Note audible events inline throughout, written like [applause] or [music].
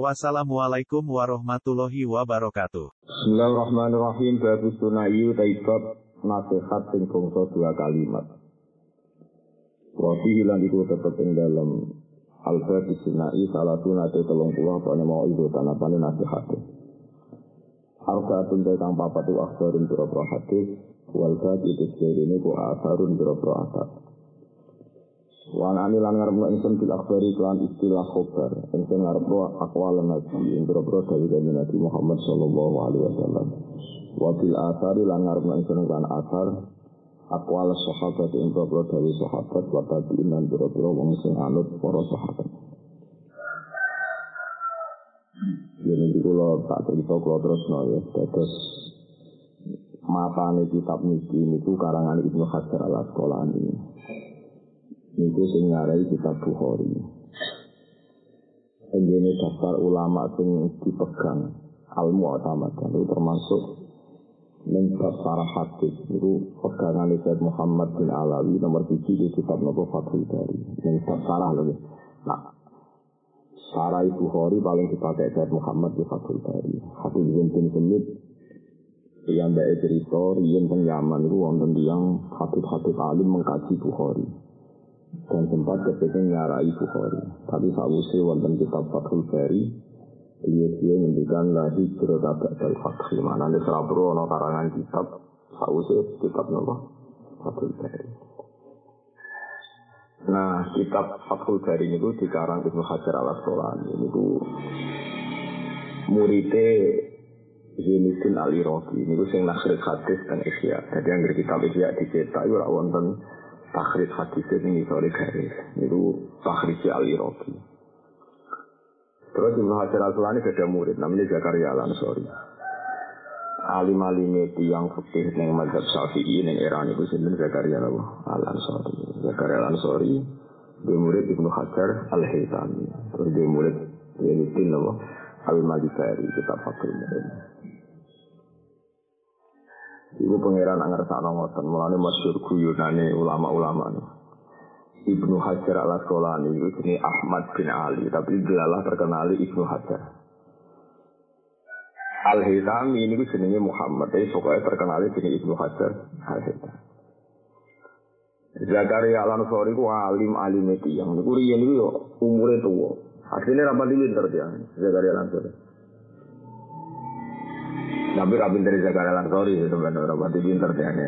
Wassalamualaikum warahmatullahi wabarakatuh. Bismillahirrahmanirrahim. Babu sunayu taibab nasihat sing bangsa dua kalimat. Wafi hilang iku tetep ing dalam Al-Bab sunai salah nate telung puluh apa mau ibu tanapane nasihat. Arbaatun kang papat itu akhbarun biro hadis wal bab itu ini ku asarun biro asar. Wan ani lan ngarepno ingsun bil akhbari kelan istilah khobar. Ingsun ngarepno akwal nabi ing boro dari Nabi Muhammad sallallahu alaihi wasallam. Wa bil asari lan ngarepno ingsun kelan asar akwal sahabat ing boro dari sahabat wa tabi'in lan boro wong sing anut para sahabat. Jadi kalau tak cerita kalau terus no ya, terus matane kitab niki niku karangan Ibnu Hajar al Asqalani. Niku sing ngarai kitab Bukhari. Ini daftar ulama sing dipegang al-mu'tamad itu termasuk ning para hadis itu pegangan Said Muhammad bin Alawi nomor tujuh di kitab Nabi Fathul Bari. Ning sarah lho. Nah, Sarai Bukhari paling dipakai Said Muhammad di Fathul Bari. Hadis bin Semit yang baik cerita, yang teng Yaman itu wonten yang hadis-hadis alim mengkaji Bukhari dan sempat kepingin nyarai Bukhari. Tapi sausai wonten kitab Fathul Bari, dia dia ngendikan lagi berkata dari Fathul mana di Serabro no karangan kitab sausai kitab nopo Fathul Bari. Nah, kitab Fathul Bari ini dikarang Ibnu Hajar al Asqalani ini tuh muridnya Zainuddin al Iraqi ini tuh sing nakhir hadis dan isya. Jadi yang kitab isya dicetak itu wonten takhrij hadis ini sore garis. Itu takhrij al iraqi terus Ibnu Hajar Asqalani ada murid namanya Zakaria Al Ansori alim alim yang fikih neng mazhab Syafi'i neng era itu sinten Zakaria Al Ansori Zakaria Al Ansori dia murid Ibnu Hajar Al Haytami terus dia murid Yainuddin Al Malikari kitab Fakir Murid Ibu pangeran anggar sakno ngoten, mulane masyhur guyonane ulama-ulama. Ibnu Hajar al Asqalani itu jenis Ahmad bin Ali, tapi delalah terkenali Ibnu Hajar. Al Hitami ini jenisnya Muhammad, tapi pokoknya terkenali jenis Ibnu Hajar Al Hitami. Zakaria al Ansori itu alim alim itu yang niku riyen itu umurnya tua. Akhirnya rapat di winter dia, Zakaria al Ansori. Tapi ra pinter Zakaria Lansori sebenarnya ora pati pinter dene.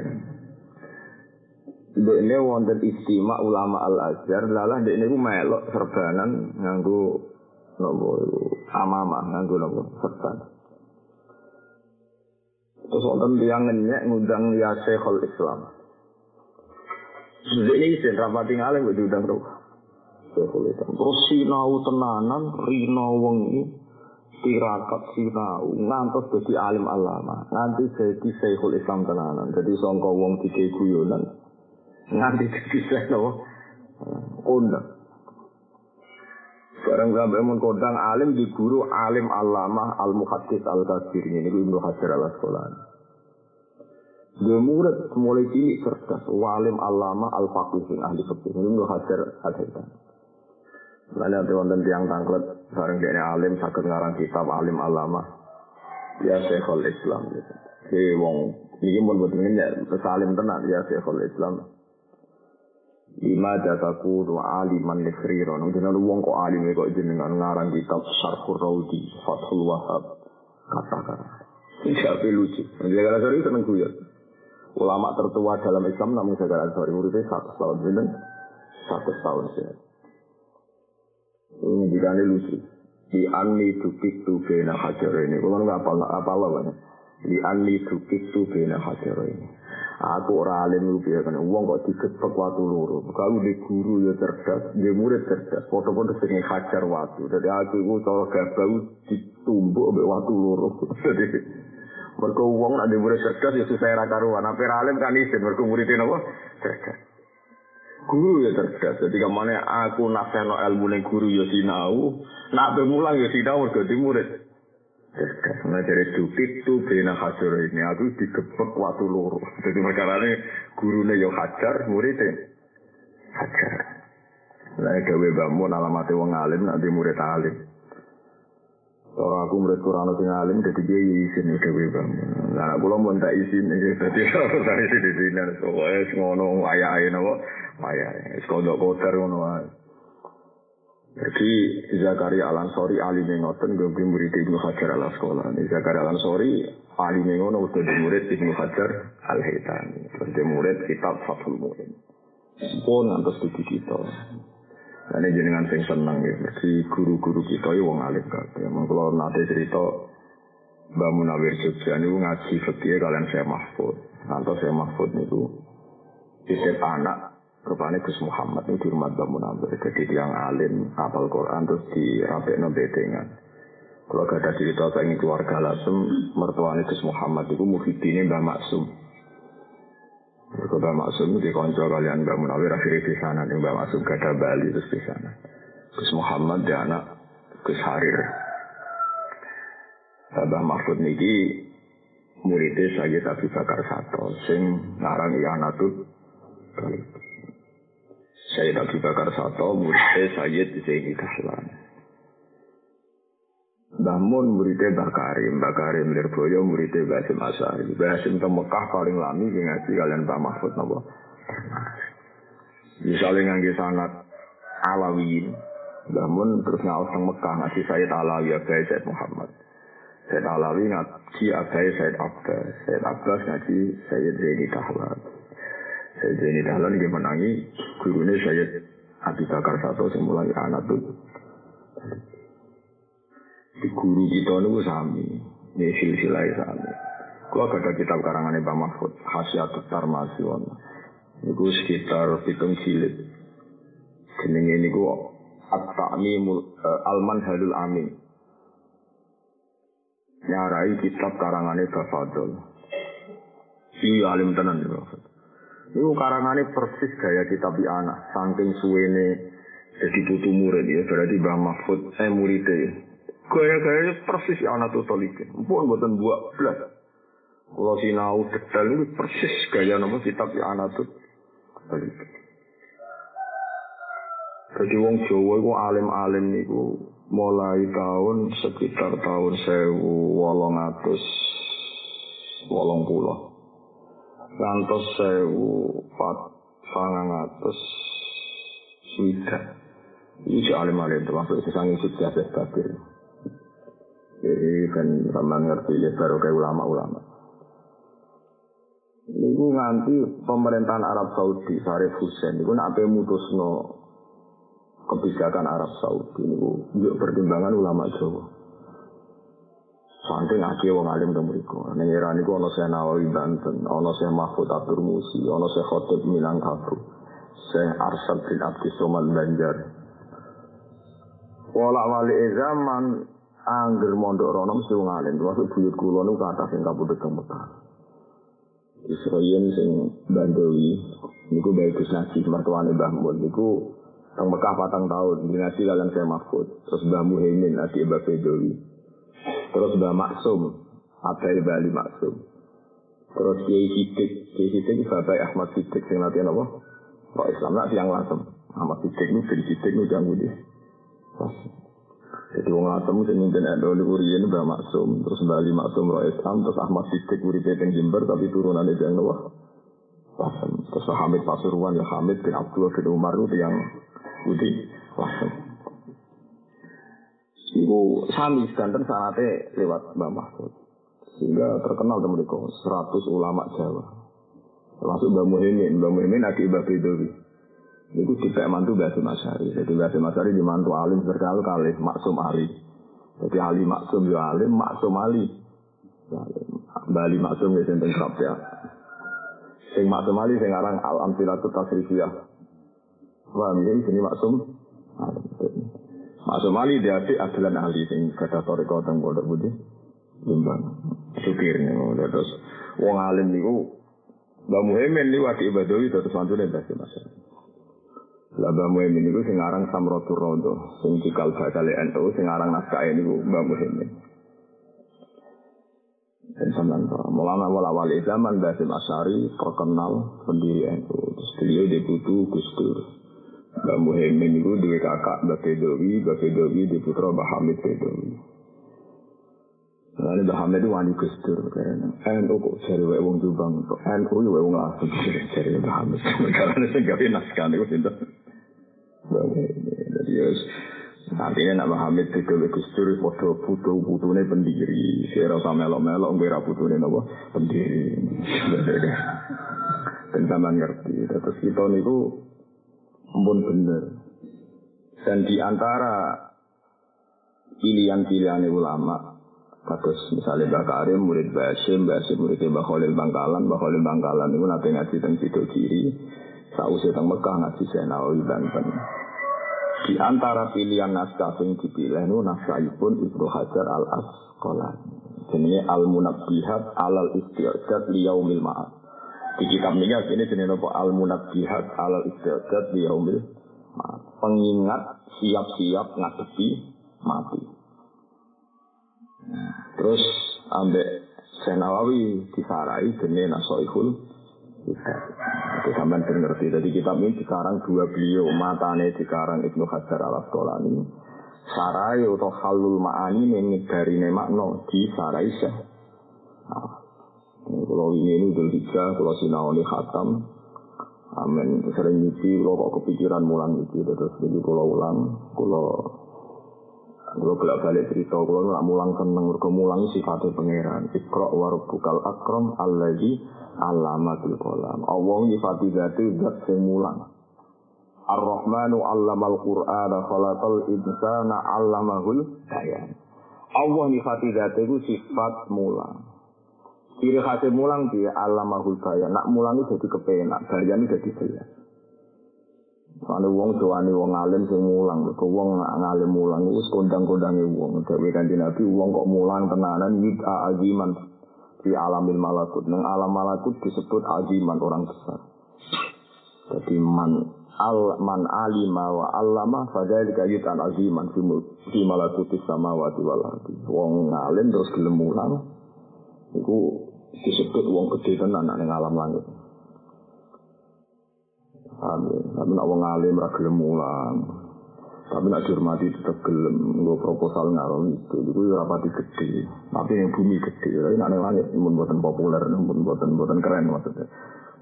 Dekne wonten istimewa ulama Al Azhar, lalah dekne ku melok serbanan nganggo nopo amama nganggo nopo serban. Terus wonten tiyang ngenyek ngundang ya Syekhul Islam. Ini isin rapati ngalih diundang roh. Syekhul Islam. Terus sinau tenanan, rino wengi, tirakat sinau. Ngantos jadi alim alama. Nanti jadi syekhul islam tenanan. Jadi songko wong dike guyonan nganti jadi syekhul kondang. Barang sampai mun kodang alim di guru alim alama al muhaddis al kasir ini ibnu hajar al asqalani. Dia murid mulai cilik cerdas, walim alama al faqih ahli fikih ibnu hajar al. Lalu ada wonten tiang tangklet bareng dia alim sakit ngarang kitab alim alama. Ya Syekhul Islam gitu. Si wong ini pun betul ini ya kesalim tenan ya Syekhul Islam. Lima jataku dua aliman nefriron. Jangan wong kok alim kok jenengan ngarang kitab Syarhur Raudi Fathul Wahab katakan. Siapa lucu. Jaga sorry seneng guyon. Ulama tertua dalam Islam namun Jaga sorry muridnya satu tahun satu tahun sih. Ngendikane lucu. Di anni dukik tu bena hajar ini. Kalau nggak apa apa apa Di anni dukik tu bena hajar ini. Aku ora alim lu piye kan wong kok digepek watu loro. Kalau di guru ya cerdas, di murid cerdas. Foto-foto sing hajar watu. Jadi aku iku cara gabau ditumbuk mbek watu loro. [laughs] Jadi Mergo wong nek murid cerdas ya susah ra karuan. Apa alim kan isin mergo muridé napa? Cerdas. Guru ya cerdas. Jadi kemana aku nasihno ilmu ning guru ya sinau, nak mulang ya sinau mergo di murid. Cerdas. Nah dukit tuh bena hajar ini aku digebek waktu loro. Jadi perkara gurune ya hajar, muridnya hajar. Lah gawe bangun alamatnya wong alim nanti murid alim. Kalau aku murid Quran sing alim dadi dia izin udah bebas. Lah aku lo mau tak izin iki dadi [laughs] ora izin di sini wis ngono ayahe napa Wis kodok kotor ngono. Jadi Zakaria Al Ansori alim ngoten gue murid Ibnu Hajar al Asqalani. Zakaria Al Ansori alim ngono udah di murid Ibnu Hajar Al Haitami. Terus murid kitab Fathul Muin. Pun ngantos di kita. Ini jenengan sing seneng ya, mesti guru-guru kita ya wong alim kabeh. Mun nate cerita Mbak Munawir Jogja niku ngaji fikih kalian saya Mahfud. Nanti saya Mahfud niku titip anak rupane Gus Muhammad niku di rumah Mbak Munawir. Jadi tiang alim apal Quran terus dirapekno bedengan. Kalau gak ada cerita saya keluarga lasem, mertuanya Gus Muhammad itu muhidine Mbak Maksum. Mbak Maksum di konco kalian Mbak Munawir akhirnya di sana Mbak Maksum gada Bali terus di sana. Gus Muhammad di anak Gus Harir. Mbak Mahfud niki muridnya saya Abi Bakar Sato sing ngarang Ianatut Saya Abi Bakar Sato muridnya Sayyid Zaini Dahlan. Mbah Mun muridnya Mbah Karim, Mbah Karim Lirboyo muridnya Mbah Hasim Asari. Mbah Hasim ke Mekah paling lami ngaji kalian Mbah Mahfud napa. Misalnya ngangge sanat Alawiyin, Mbah Mun terus ngaos teng Mekah ngaji Sayyid Alawi Abai Sayyid Muhammad. Sayyid Alawi ngaji Abai Sayyid Abbas, Sayyid Abbas ngaji Sayyid Zaini Dahlan. Sayyid Zaini Dahlan nggih menangi gurune Sayyid Abi Bakar Sato sing mulai anak tuh. Di guru kita niku sami, ini silsilah sami. Kalau ada kitab karangan Mbak Mahfud, Hasyatut Tarmasiwan. Niku sekitar pitung jilid. Jenenge niku At-Ta'mimul uh, Al-Manhalul Amin. Nyarai kitab karangane Bafadul. Iya alim tenan Bapak. Niku karangane persis gaya kitab anak, saking suwene jadi putu murid ya, berarti Mbah Mahfud eh muridnya Gaya-gaya persis ya anak tuh tolikin. Mpun buatan buat belas. Kalau sinau detail itu persis gaya nama kitab ya anak tuh tolikin. Jadi wong Jawa itu alim-alim niku mulai tahun sekitar tahun sewu wolong atus wolong pulau. Ngantos sewu pat sangang atus swidak. Ini alim-alim termasuk sesangin sukses bakir. Jadi kan sama ngerti ya baru kayak ulama-ulama. Niku nganti pemerintahan Arab Saudi, Sarif Hussein, niku nak mutusno kebijakan Arab Saudi, niku yuk pertimbangan ulama Jawa. Santai ngaji wong alim teng mriku. Ning era niku ana Syekh Nawawi Banten, ana Syekh Mahfud Abdur Musi, ana Syekh Khotib Minangkabau, Syekh Arsad bin Abdi Somad Banjar. Wala wali zaman Angger mondok rono mesti wong alim, termasuk buyut kula niku kathah sing kabudut teng Mekah. Israel sing Bandowi niku bae Gus Najib mertuane Mbah Mun niku teng Mekah patang tahun dinasti kalian saya Mahfud. Terus Mbah Muhaimin ati Mbah Bedowi. Terus Mbah Maksum, Abdul Bali Maksum. Terus Kiai Sidik, Kiai Sidik Bapak Ahmad Sidik sing latihan apa? Kok Islam nak tiang lasem. Ahmad Sidik niku bin Sidik niku janggu dia. Jadi wong atem sing mimpin NU niku riyen Mbah Maksum, terus Bali Maksum Roh Islam, terus Ahmad Sidik uripe teng Jember tapi turunane yang Nawah. Wasem. Terus Hamid Pasuruan ya Hamid bin Abdullah bin Umar itu yang Budi Wasem. Iku sami sedanten sanate lewat Mbah Mahfud. Sehingga terkenal teman mereka 100 ulama Jawa. Termasuk Mbah Muhyiddin, Mbah Muhyiddin Adi Mbah Bedowi. Itu tidak mantu Mbah Masari. Jadi Mbah Masari dimantu alim berkali-kali, maksum Ali. Jadi Ali maksum ya alim, maksum Ali. Bali maksum ya senten kerap ya. Sing maksum Ali sing aran al amsilatut tasrifiyah. Paham ya, sini maksum. Maksum Ali dia adik adalah ahli sing kata toriko teng Pondok Budi. Jombang. Supirnya terus wong alim niku Mbak Muhammad niku adik Badawi terus mantune Mbah Mas. Lah Mbak Muhammad niku sing aran Samratul Rondo, sing cikal bakal NU sing aran naskah niku Mbak Muhammad. Dan sampean Mulana wala wali zaman Basim Asyari terkenal pendiri NU. Terus beliau deputu Gus Dur. Mbak Muhammad itu dua kakak Mbak Fedowi, Mbak Fedowi di putra Mbak Hamid Fedowi. Lalu Mbak Hamid itu wani Gus Dur. NU kok cari wae wong Jombang. NU ya wae wong langsung cari [laughs] Mbak Hamid. Karena saya gak naskah itu. Mbak Muhammad. Jadi ya Artinya nak Muhammad itu Gus Dur foto putu putune pendiri. Saya rasa melok-melok ngira putune nopo pendiri. [laughs] Dan [laughs] zaman ngerti. Terus kita niku pun bener. Dan di antara pilihan-pilihan ulama, Kados misalnya Mbak Karim, murid Basim, Basim murid Mbak Khalil Bangkalan, Mbak Khalil Bangkalan itu nanti ngaji tentang situ kiri, sausnya tentang Mekah ngaji Senawi Banten. Di antara pilihan naskah yang dipilih itu naskahipun Ibnu Hajar al Asqalani. Jenenge al munabbihat alal istiadat liyaumil ma'ad. Di kitab ini ini jenis apa al munabbihat alal istiadat liyaumil ma'ad. Pengingat siap-siap ngadepi mati. Nah, terus ambek Senawawi disarai jenis nasoihul itu sampai ngerti. Jadi kitab ini sekarang dua beliau matane sekarang Ibnu Hajar al Asqalani. Sarai atau halul ma'ani ini dari makno di sarai kalau ini ini udah tiga, kalau sinaoni khatam. Amin. Sering nyuci, kalau kok kepikiran mulang itu terus jadi kalau ulang, kalau kalau gelap balik cerita, kalau nggak mulang seneng, mereka mulang sifatnya pangeran. Ikro warubukal akram alladhi alamatul kolam. Allah nyifati zati zat sing mulang. Ar-Rahmanu allamal Qur'ana khalaqal insana allamahul bayan. Allah nyifati zati itu sifat mulang. Ciri khasnya mulang dia allamahul bayan. Nak mulang itu jadi kepenak, bayan itu jadi jelas. Soalnya wong doane wong alim sing mulang, kok wong ngalim mulang wis kondang-kondange wong. Dewe kanjeng Nabi wong kok mulang tenanan yid'a aziman di alamil malakut. Nang alam malakut disebut aziman orang besar. Jadi man al man alima wa allama fadzalika yutan aziman fi malakutis samawati wal ardi. Wong ngalim terus gelem mulang iku disebut wong gede tenan ning alam langit. Amin. Tapi nak wong alim ra gelem mulang. Tapi nak dihormati tetap gelem nggo proposal ngalor itu. Itu rapati gede. Tapi yang bumi gede. Tapi nak langit pun buatan populer, pun buatan buatan keren maksudnya.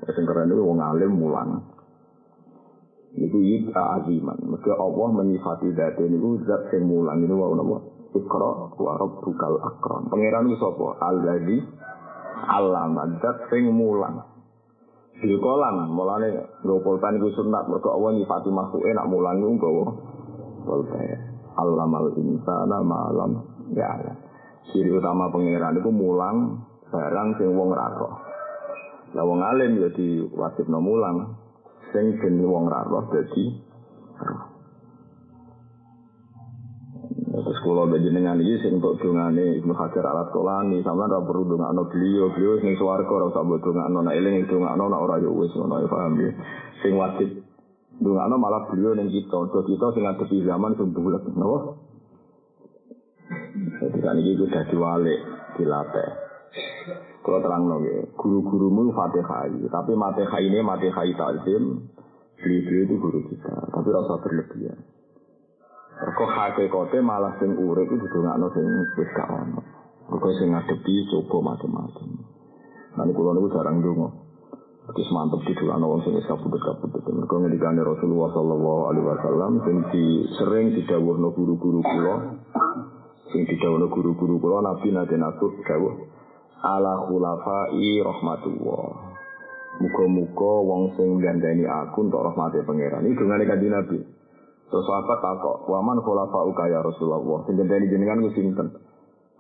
Yang keren itu wong alim mulang. Itu yita aziman. Maka Allah menyifati dati ini zat yang mulang. Ini wau nama. Ikra wa rabbukal akram. Pangeran itu apa? Al-Ladhi Alamat zat yang mulang. Bil kolam, mulane nggo pulpen iku sunat mergo Allah nyifati makhluk nak mulang iku nggawa pulpen. Allamal insana malam ya. Ciri utama pangeran itu mulang barang sing wong ra roh. Lah wong alim ya di wajibno mulang sing ben wong ra roh dadi roh. Terus kalau dengan ini sing untuk dungane Ibnu Hajar al Asqalani sama ora perlu dungakno beliau, beliau sing swarga ora usah mbok dungakno nek eling dungakno nek ora yo wis ngono ya paham ya. Sing wajib dungakno malah beliau ning kita, so kita sing ngadepi zaman sing bulet, napa? Jadi kan iki udah diwalik, dilatih. Kalau terang nggih, guru-gurumu Fatihah, tapi Fatihah ini Fatihah takzim, beliau itu guru kita, tapi rasa berlebihan. Kok hakikate malah sing urip itu didongakno sing wis gak ono. Kok sing ngadepi coba macam-macam. Niku kula niku jarang ndonga. Terus mantep didongakno wong sing wis kabudut-kabudut. Mergo ngendikane Rasulullah sallallahu alaihi wasallam sing di sering didhawuhno guru-guru kula. Sing didhawuhno guru-guru kula Nabi nate nasuk dawuh ala khulafai rahmatullah. Muga-muga wong sing gandani aku untuk rahmate pangeran. Iki dongane kanjeng Nabi. Terus sahabat takok, waman khulafa uka ya Rasulullah. Sing gendeni jenengan ku sinten?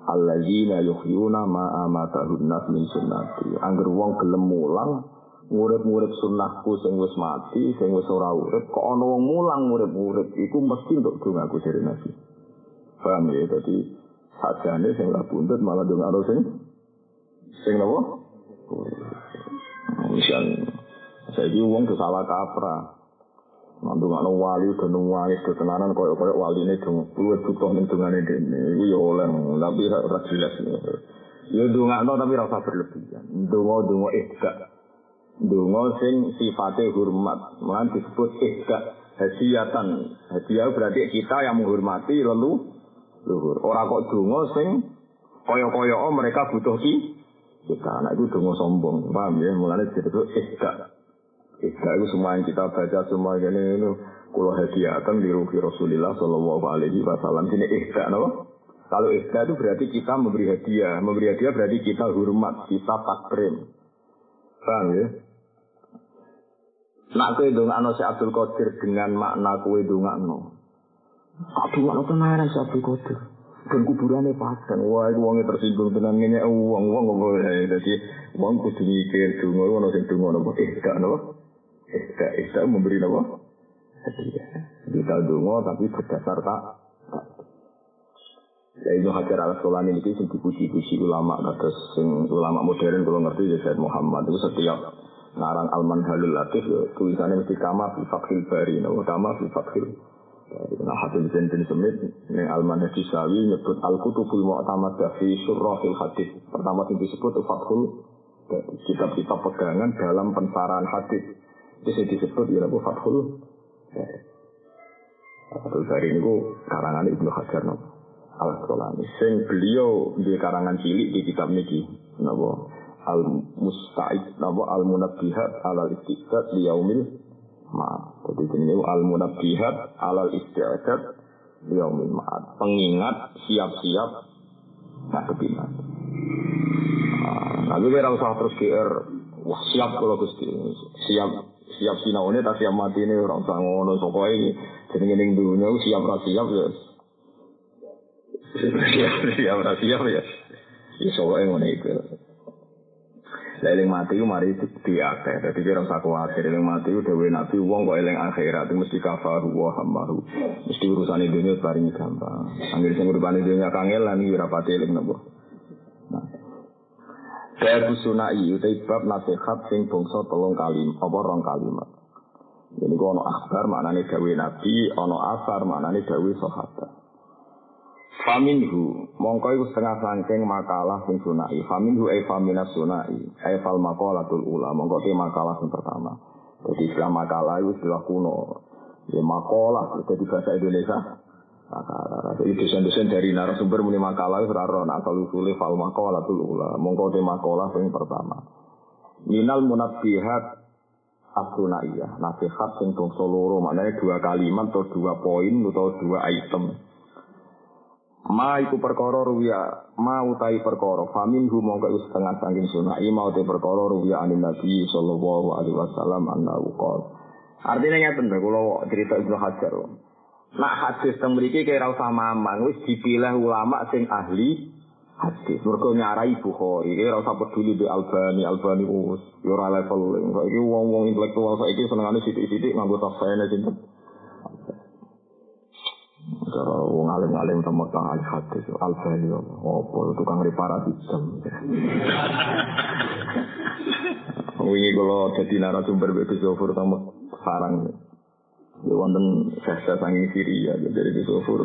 Alladzina yuhyuna ma amatahun nas min sunnati. Angger wong gelem mulang murid-murid sunnahku sing wis mati, sing wis ora urip, kok ana wong mulang murid-murid iku mesti untuk dongaku dari Nabi. Paham ya? Jadi Sajane sing ora buntut malah ndongakno sing sing napa? Misal saiki wong tuh salah kaprah. Nanti nggak wali udah tenanan koyok koyok wali ini dong luwes butuh dene. Iku ya oleh tapi ora jelas. Ya dungakno tapi rasa berlebihan. Donga ihda. Donga sing sifatnya hormat. Malah disebut ihda hadiatan. Hadiah berarti kita yang menghormati lalu luhur. Orang kok donga sing koyok-koyok mereka butuh ki kita. Anak itu donga sombong. Paham ya? Mulanya disebut ihda. Ihda itu semua yang kita baca semua ini ini kulo hadiahkan di ruhi Rasulullah Shallallahu Alaihi Wasallam ini ihda, no? Kalau ihda itu berarti kita memberi hadiah, memberi hadiah berarti kita hormat, kita takrim. Paham ya? Nak kue dongakno si Abdul Qadir dengan makna kue dongakno. Abdul Qadir tenaran si Abdul Qadir. Dan kuburannya padang. Wah, itu uangnya tersinggung dengan ini uang uang boleh. Jadi uang kudu mikir dungo, uang sing dungo nopo ihda nopo. Ihda, ihda memberi? Hadiah. Kita dungo tapi berdasar tak. Ya itu Hajar al Asqalani ini sing dipuji-puji ulama kados sing ulama modern kalau ngerti ya Said Muhammad itu setiap ngarang Alman Halul Latif ya, tulisannya mesti kama fi fakhil bari no kama fi fakhil Nah, Hafiz bin bin Semit yang Alman Hadisawi nyebut Al-Kutubul Mu'tamad fi Surrahil Hadis. Pertama yang disebut Fathul kitab-kitab pegangan dalam pensarahan hadis. Itu disebut ya Abu Fathul Fathul Bari ini karangan Ibnu Hajar no. Al Asqalani. Sing beliau di karangan cilik di kitab niki napa Al Musta'id napa Al Munabbihat Al Istiqat di Yaumil Ma'ad. Jadi ini Al Munabbihat Al Istiqat di Yaumil Ma'ad. Pengingat siap-siap ngadepi nanti. Nah, kira usah terus GR Wah siap kalau Gusti siap siap sinaune tak siap mati ini orang usah ngono soko ini jadi ngene dunia siap ra siap ya [laughs] siap siap ra siap ya ya soko ngono iku Eling mati ku mari di akeh. Dadi kira usah kuwatir eling mati ku dewe nabi wong kok eling akhirat mesti kafaru wa hamaru. Mesti urusan dunia paling gampang. Anggir sing uripane dunia kangelan iki ora pati eling napa. Babu sunai utai bab nasihat sing bangsa telung kalim apa rong kalimat. Ini ku ono akhbar maknane dawe nabi, ono asar maknane dawe sahabat. Faminhu, mongko iku setengah sangking makalah sing sunai. Faminhu e faminas sunai, e fal makalatul ula, mongko te makalah sing pertama. Jadi istilah makalah itu istilah kuno. Ya makalah, jadi bahasa Indonesia. Makalah. Jadi dosen-dosen dari narasumber muni makalah itu raro, nah asal usulnya fal makalatul ula, mongko te makalah sing pertama. Minal munabbihat Abdunaiyah, nasihat sing bangsa loro, maknanya dua kalimat atau dua poin atau dua item. Ma iku perkara ruwiya, ma utai perkara, famin hu mongko setengah saking sunai, ma utai perkara ruwiya anin Nabi sallallahu alaihi wasallam annahu qol. Artinya ngeten lho kula cerita Ibnu Hajar. Nak hadis teng mriki kaya ora usah mamang, wis dipilih ulama sing ahli hadis. Mergo nyarai Bukhari, kaya ora usah peduli di Albani, Albani wis yo ora level. Saiki wong-wong intelektual saiki senengane sithik-sithik nganggo tafsirane sinten. Cara wong alim-alim sama kang ahli hadis, Albani opo tukang reparasi jam. Wingi kalau jadi narasumber Bebi Zofur sama sarang. Ya wonten saya sangi Syria jadi Bebi Zofur.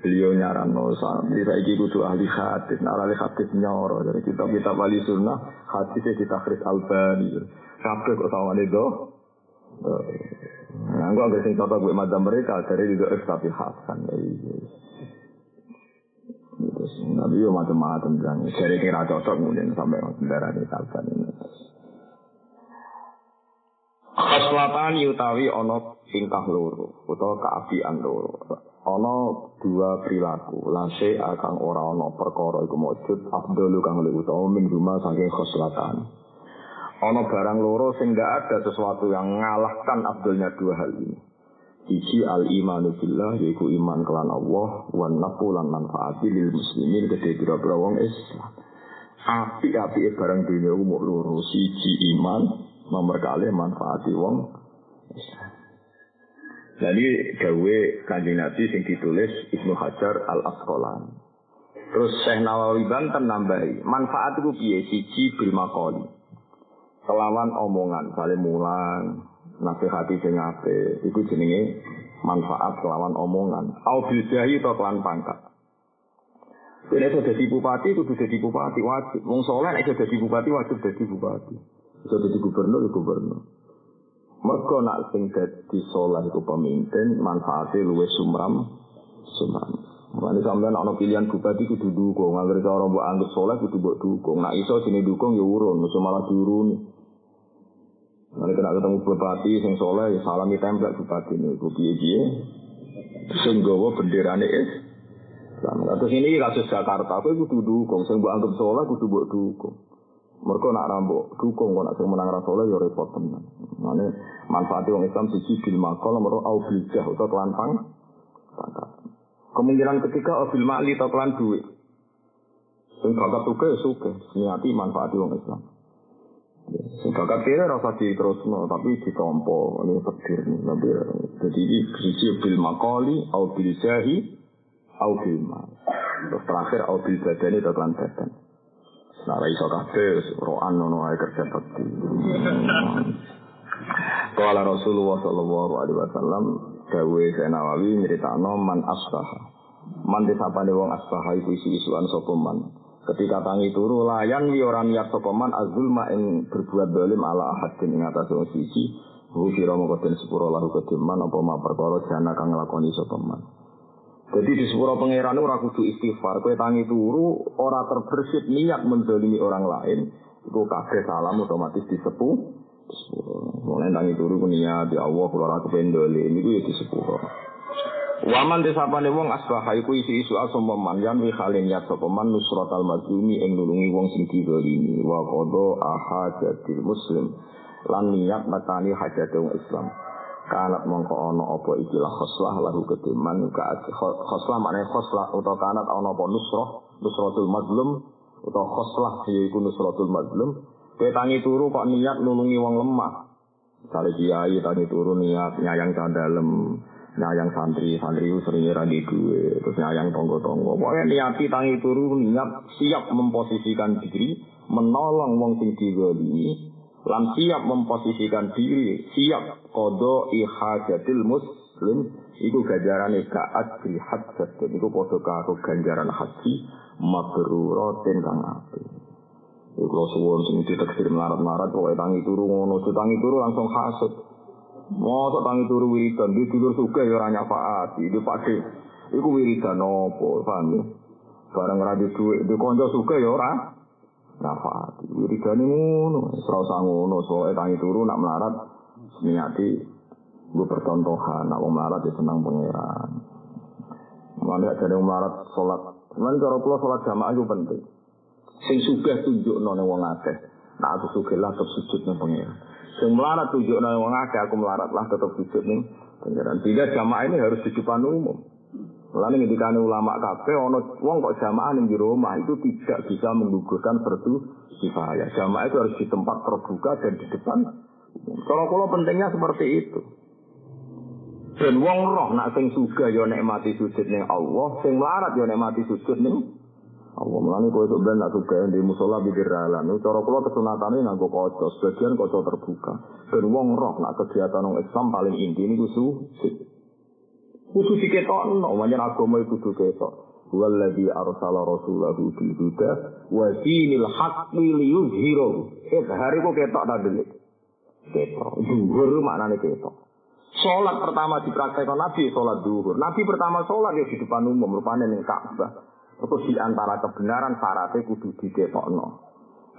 Beliau nyaran no di saiki kudu ahli hadis, nah ahli hadis nyoro. Jadi kita kita wali sunnah hadisnya kita Chris Albani. Kabeh kok sama itu. Nah, gua nggak sing gue macam mereka dari juga tapi hasan. Terus Nabi yo macam-macam bilang dari kira cocok kemudian sampai kendaraan di Salban ini. Khaslatan yutawi ono tingkah loro utawa keapian loro. Ono dua perilaku, lase akan ora ono perkara iku mujud afdalu kang luwih utawa min rumah saking khaslatan. Ono barang loro sing ada sesuatu yang ngalahkan abdulnya dua hal ini. Iji al imanu billah yaiku iman kelan Allah wan nafu lan manfaati lil muslimin gede pira-pira wong Islam. Api-api barang dunia umur loro siji iman nomor kali manfaati wong Islam. Jadi gawe kanjeng Nabi sing ditulis Ibnu Hajar al Asqalani. Terus Syekh Nawawi Banten nambahi, manfaat itu piye siji bil maqali. Kelawan omongan, sale mulang, nasihati sing apik, iku jenenge manfaat kelawan omongan. Au bil jahi kelawan pangkat. Jadi iso dadi bupati kudu dadi bupati wajib. Wong saleh nek iso dadi bupati wajib dadi bupati. Iso dadi gubernur ya gubernur. Mergo nak sing dadi saleh iku pemimpin manfaate luwih sumram sumram. Mulane sampean ana pilihan bupati kudu dukung, agar cara mbok anggap soleh kudu mbok dukung. Nak iso sini dukung ya urun, mesti malah diuruni. Nanti kena ketemu bupati sing soleh ya salami template bupati ini, piye-piye. Sing gawa benderane es. Nah, terus ini kasus Jakarta, aku kudu dukung, sing mbok anggap soleh kudu mbok dukung. Mereka nak rambut dukung, kok nak sing menang rasoleh ya repot tenan. Mane manfaatnya orang Islam siji bil makol, nomor au biljah atau kelantang. Kemungkinan ketiga obil ma'li atau kelan duit. Sing bakat suka ya suka, niati manfaat wong Islam. Sing bakat kira rasa diterusno, tapi ditompo, ini petir nih. Tapi, jadi ini sisi bil makoli, au bil jahi, au bil mal. Terus terakhir au bil badani atau kelan badan. Nah, iso kabeh roan nono ae kerja bakti. Kala Rasulullah sallallahu alaihi wasallam Dawe saya Nawawi nyeritakno man asbaha. Man disapane wong asbaha iku isu-isuan sapa man. Ketika tangi turu layan wi ora niat sapa man azulma ing berbuat dolim ala ahadin ing atas wong siji. Hu kira mongko den sepuro lahu apa ma perkara jana kang nglakoni sapa. Jadi di sepuro pangeran ora kudu istighfar. Kowe tangi turu ora terbersit niat mendolimi orang lain. Iku kabeh salam otomatis disepuh Mulai tangi turu niat ya Allah aku pendoli ini gue di sepuluh. Waman desa pane wong asbaha iku isi isu asoma man yan wi khalin ya sapa man nusratal mazlumi ing nulungi wong sing didolimi wa qada ahajatil muslim lan niat matani hajat wong Islam. Kanat mongko ana apa ikilah khoslah lahu ketiman ka khoslah maknane khoslah utawa kanat ana apa nusrah nusratul mazlum utawa khoslah yaiku nusratul mazlum Kowe tangi turu kok niat nulungi wong lemah. Misalnya kiai tangi turu niat nyayang dalem, nyayang santri, santri itu sering di duwe, terus nyayang tonggo-tonggo. Pokoknya niati tangi turu niat siap memposisikan diri, menolong wong sing digolimi, lan siap memposisikan diri, siap kodo iha muslim. Iku ganjaran ika adri hajat dan iku kodo karo ganjaran haji magruratin kang api iku lo suwon sing ditekstir melarat-melarat pokoknya tangi turu ngono. Tangi turu langsung hasut. Mau tangi turu wiridan. Di dulur suga ya ora faat di pakde iku wiridan nopo paham ya? Barang radi dhuwit. Di konco suga ya ora nafati wiridan ngono serasa ngono. Soalnya tangi turu nak melarat niati gue percontohan, nak melarat ya senang pangeran. Mana jadi melarat sholat, mana kalau pulau sholat jamaah itu penting. Sing sugih tunjukno ning wong akeh. Nah aku sugih lah tetep sujud ning pengiran. Sing melarat tunjukno ning wong akeh, aku melarat lah tetep sujud ning pengiran. Tidak jamaah ini harus di depan umum. Lalu ketika ulama kafe, ono wong kok jamaah di rumah itu tidak bisa menggugurkan fardu kifayah. Jamaah itu harus di tempat terbuka dan di depan. Kalau kalau pentingnya seperti itu. Dan wong roh nak sing suga yo nikmati sujud ning Allah, sing melarat yo nikmati sujud ning Allah melani kowe itu ben nak suka di musola bibir ralan. Cara kula kesunatane nganggo kaca, sebagian kaca terbuka. Ben wong roh nak kegiatan wong Islam paling inti niku sujud. Kudu diketokno, manjen agama iku kudu ketok. Walladzi arsala rasulahu bil huda wa dinil haqqi liyuzhirahu. Eh hari kok ketok ta delik. Ketok. Zuhur maknane ketok. Sholat pertama dipraktekkan Nabi, sholat duhur. Nabi pertama sholat ya di depan umum, rupanya ning Ka'bah. Itu di antara kebenaran syaratnya kudu diketokno.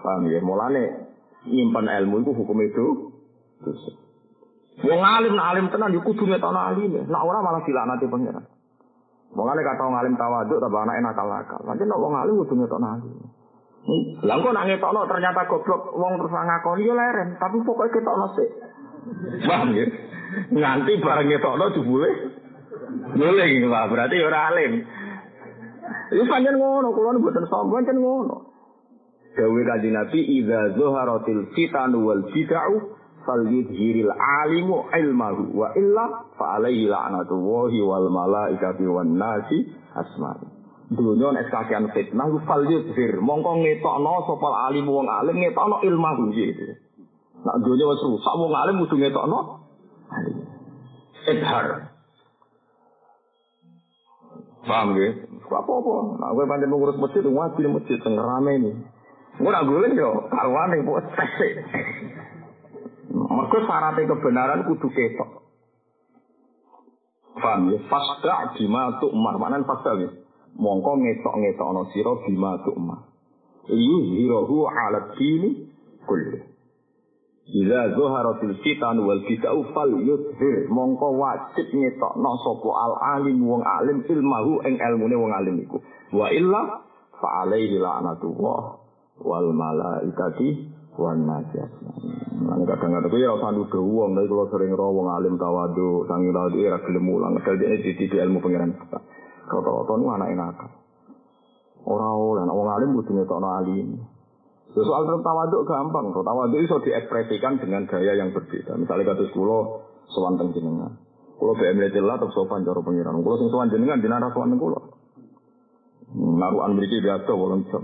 Paham ya? Mulane nyimpen ilmu itu hukum itu dosa. Wong alim nak alim tenan yo kudu ngetokno alim. Nak ora malah dilaknati pangeran. Mulane kata wong alim tawaduk tambah anak nakal-nakal. Nanti nak wong alim kudu ngetokno alim. Lah kok nak ngetokno ternyata goblok wong terus ngakoni yo leren, tapi pokoknya ketokno sik. Paham ya? Nganti bareng ngetokno jebule. Boleh gitu, berarti ora alim. Itu panjang ngono, kalau buatan sombong panjang ngono. Dawe kaji Nabi, Iza zuharatil fitanu wal bid'u fal yudhiril alimu ilmahu wa illa fa alaihi la'natullahi wal malaikati wan nasi asmai. Dunia nek kakean fitnah ku fal yuzhir mongko ngetokno sapa alim wong alim ngetokno ilmu gitu. Nak dunia wis rusak wong alim kudu ngetokno alim. Idhar. Paham ya? Apa-apa. Nah, gue pandai mengurus masjid, wajib masjid, tengah rame ini. Nak gue yo, karuan yang buat tes. Mereka syaratnya kebenaran kudu ketok. Paham ya? Fasda bima tu'mar. Mana fasda ya? Mongko ngetok-ngetok no siro bima tu'mar. Yuzhirahu ala dini kulli. Ila zuharatil fitan wal bid'u fal yuzhir. Mongko wajib ngetok no sopo al alim wong alim ilmahu ing ilmune wong alim iku. Wa illa fa alaihi la'natullah wal malaikati wan nasihat. Nah, kadang-kadang ya ora nuduh wong, tapi kalau sering roh wong alim tawadu, sangi tawadu ora gelem mulang, padahal dia di ilmu pengiran kita. Rata-rata nu anak nakal. Ora oleh anak wong alim kudu ngetokno alim. Ya soal tawadu gampang, kok tawadu iso diekspresikan dengan gaya yang berbeda. Misalnya kados kula sowan teng jenengan. Kula BM telah atau sopan cara pengiran. Kula sing sowan jenengan jenengan sowan kula. Naruhan mriki biasa wolong jam.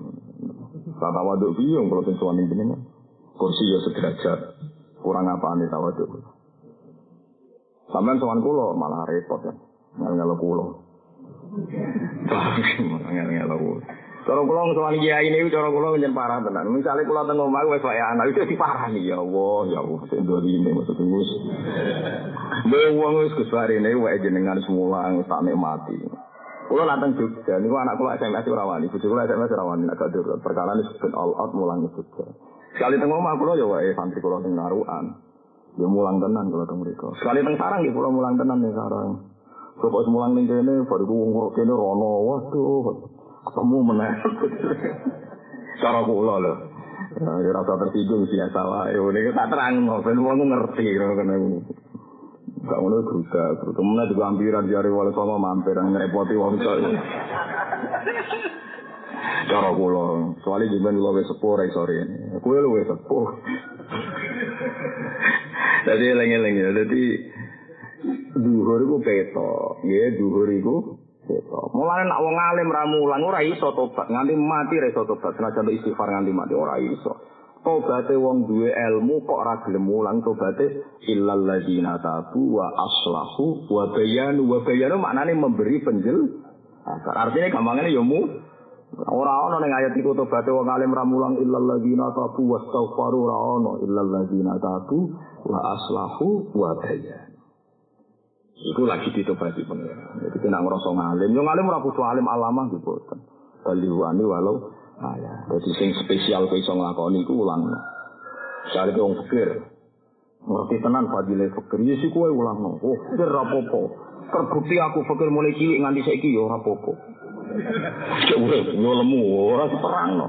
Tata waduk piye kalau sing sowan jenengan kursi ya sederajat. Kurang apa nih tawaduk. Sampai sowan kulo malah repot ya. Ngel-ngel kulo. Cara kula sowan kiai ini cara kula njen parah tenan. Misale kula teng omah wis kaya anak itu diparani ya Allah, ya Allah sing ini maksud wis. Mbok wong wis kesarene wae jenengan semula tak nikmati. Kulo nanteng Jogja, niku anak kula SMS ora wani, bojo kula SMS ora wani, agak durut. Perkara ini ben all out mulang Jogja. Sekali teng omah kula ya wae santri kula sing narukan. Ya mulang tenan kula teng mriku. Sekali teng sarang nggih kula mulang tenan ning sarang. Pas mulang ning kene baru wong kene rono. Waduh. Ketemu meneh. Cara kula lho. Ya rasa tersinggung sih salah. Ya ini tak terang, ben wong ngerti. Gak ngono juga, kemudian juga ampiran jari wali sama mampir yang ngerepoti wong itu. Cara kula, soalnya jiban kula wis sepuh sore ini. Kuwi lu wis sepuh. Dadi eling-eling ya, dadi duhur iku peto, nggih duhur iku peto. Mulane nak wong alim ra mulang ora iso tobat, nganti mati ra iso tobat, senajan istighfar nganti mati ora iso. Tobate wong duwe ilmu kok ora gelem mulang tobate illal tabu wa aslahu wa bayanu wa bayanu maknane memberi penjel. Artinya gampangnya ya mu Ora ana ning ayat iku tobaté wong alim ra mulang illal ladzina tabu wastaghfaru ora ana illal ladzina tabu wa aslahu wa bayyan. Iku lagi ditobati pengen. Jadi kena ngerasa ngalim. Yang ngalim ora kudu alim alamah gitu. Baliwani walau ayah. Jadi sing spesial kok iso nglakoni iku ulang. Cari wong fikir. Ngerti tenan fadile fikir. Ya sik kowe ulang. Oh, fikir rapopo. Terbukti aku fikir mulai cilik nganti saiki ya rapopo. Cek urip yo lemu ora perang no.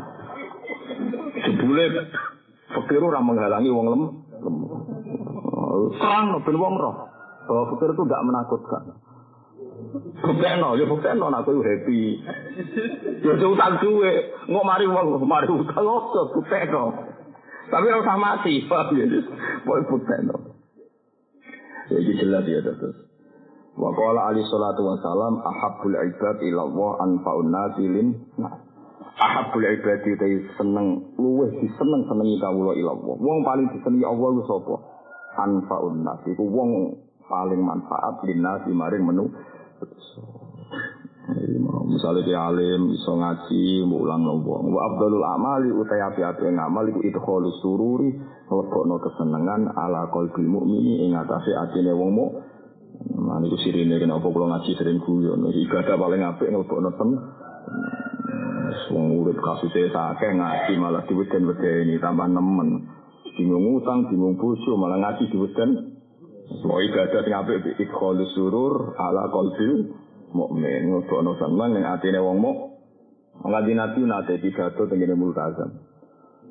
Jebule fakir ora menghalangi wong lem lemu. Perang no ben wong roh. Bahwa fakir itu tidak menakutkan. Buktekno, ya buktekno aku happy. Ya utang duwe, ngok mari wong mari utang ojo buktekno. Tapi ora usah mati, paham ya. Pokoke buktekno. Ya jelas ya terus. Wa qala ali salatu wasalam ahabbul ibad ila Allah anfa'un nasilin nah. Ahabbul ibad itu seneng luweh diseneng senengi kawula ila Allah. Wong paling disenengi Allah ku sapa? Anfa'un nas iku wong paling manfaat linasi maring menu. Misalnya dia alim, iso ngaji, mulang wong. Wa abdalul amali utai api-api ngamal iku idkhalus sururi, lebokno kesenengan ala qalbil mukmini ing atase atine wong mukmin Nah, itu sirine kenapa kalau ngaji sering guyon. Ibadah paling apik ngelbok nonton. Wong urip kasusnya sakit ngaji malah diweden-weden ini tambah nemen. Bingung utang, bingung bojo malah ngaji diweden. Mau ibadah sing apik ikhlas surur ala qalbil mukmin ngelbok nonton yang atine wong muk. Ngaji nabi nate pidato tengene multazam.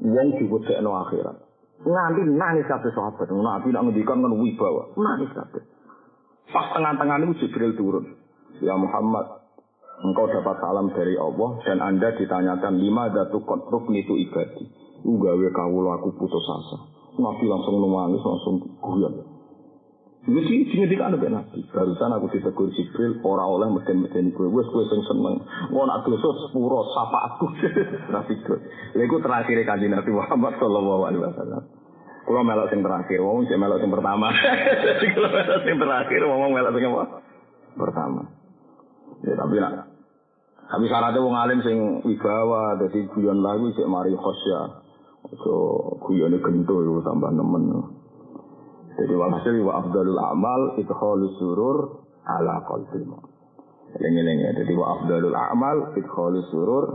Wong diwedekno akhirat. Nganti nangis kabeh sahabat. Nabi nak ngendikan kan wibawa. Nangis kabeh. Pas tengah-tengah itu Jibril turun. Ya Muhammad, engkau dapat salam dari Allah dan Anda ditanyakan lima datu kotruk itu ibadi. Ugawe kawula aku putus asa. Nabi langsung nangis, langsung guyon. Ini sih sing ngendikan ada nabi. Barusan aku ditegur Jibril ora oleh meden-meden kowe. Wis kowe sing seneng. Ngono nak dosa sepuro sapa aku. Nabi itu. Lha iku terakhir kanjeng Nabi Muhammad sallallahu alaihi wasallam. Kulo melok sing terakhir, wong sing melok sing pertama. [laughs] Jadi kulo melok sing terakhir, wong melok sing apa? Pertama. Ya tapi nak tapi syaratnya wong alim sing wibawa, dadi guyon lagu sik mari khosya. Ojo guyone gento yo tambah nemen. Jadi walhasil wa afdalul amal idkhalus surur ala qalbil Lengi-lengi. Jadi wa afdalul amal idkhalus surur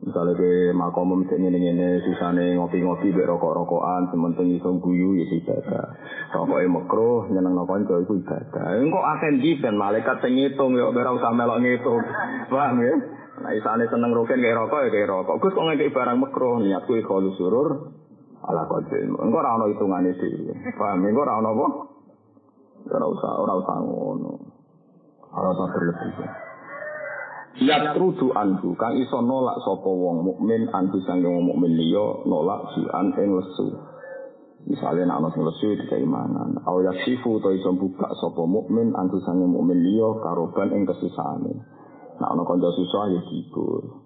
Misalnya ke makom misalnya ini ini susane ngopi-ngopi be rokok-rokokan sementing iso guyu ya ibadah. Rokoknya makro nyeneng nokon itu itu ibadah. Engkau akan jiben malaikat ngitung ya ora usah melok ngitung. Paham ya? Nah isane seneng roken kayak rokok ya kayak rokok. Gus kok ngekek barang makro niatku ikhlas surur ala kodil. Engkau ora ono hitungane dhewe. Paham? Ora ono apa? Ora usah ora usah ngono. Ora usah berlebihan. Ya trudu anhu kang iso nolak sapa wong mukmin anhu sange wong mukmin liya nolak jian ing lesu. Misalnya nak ana sing lesu iki keimanan. Aw yaksifu to iso buka sapa mukmin anhu sange mukmin liya karoban ing kesusahane. Nak ana kanca susah ya dibur.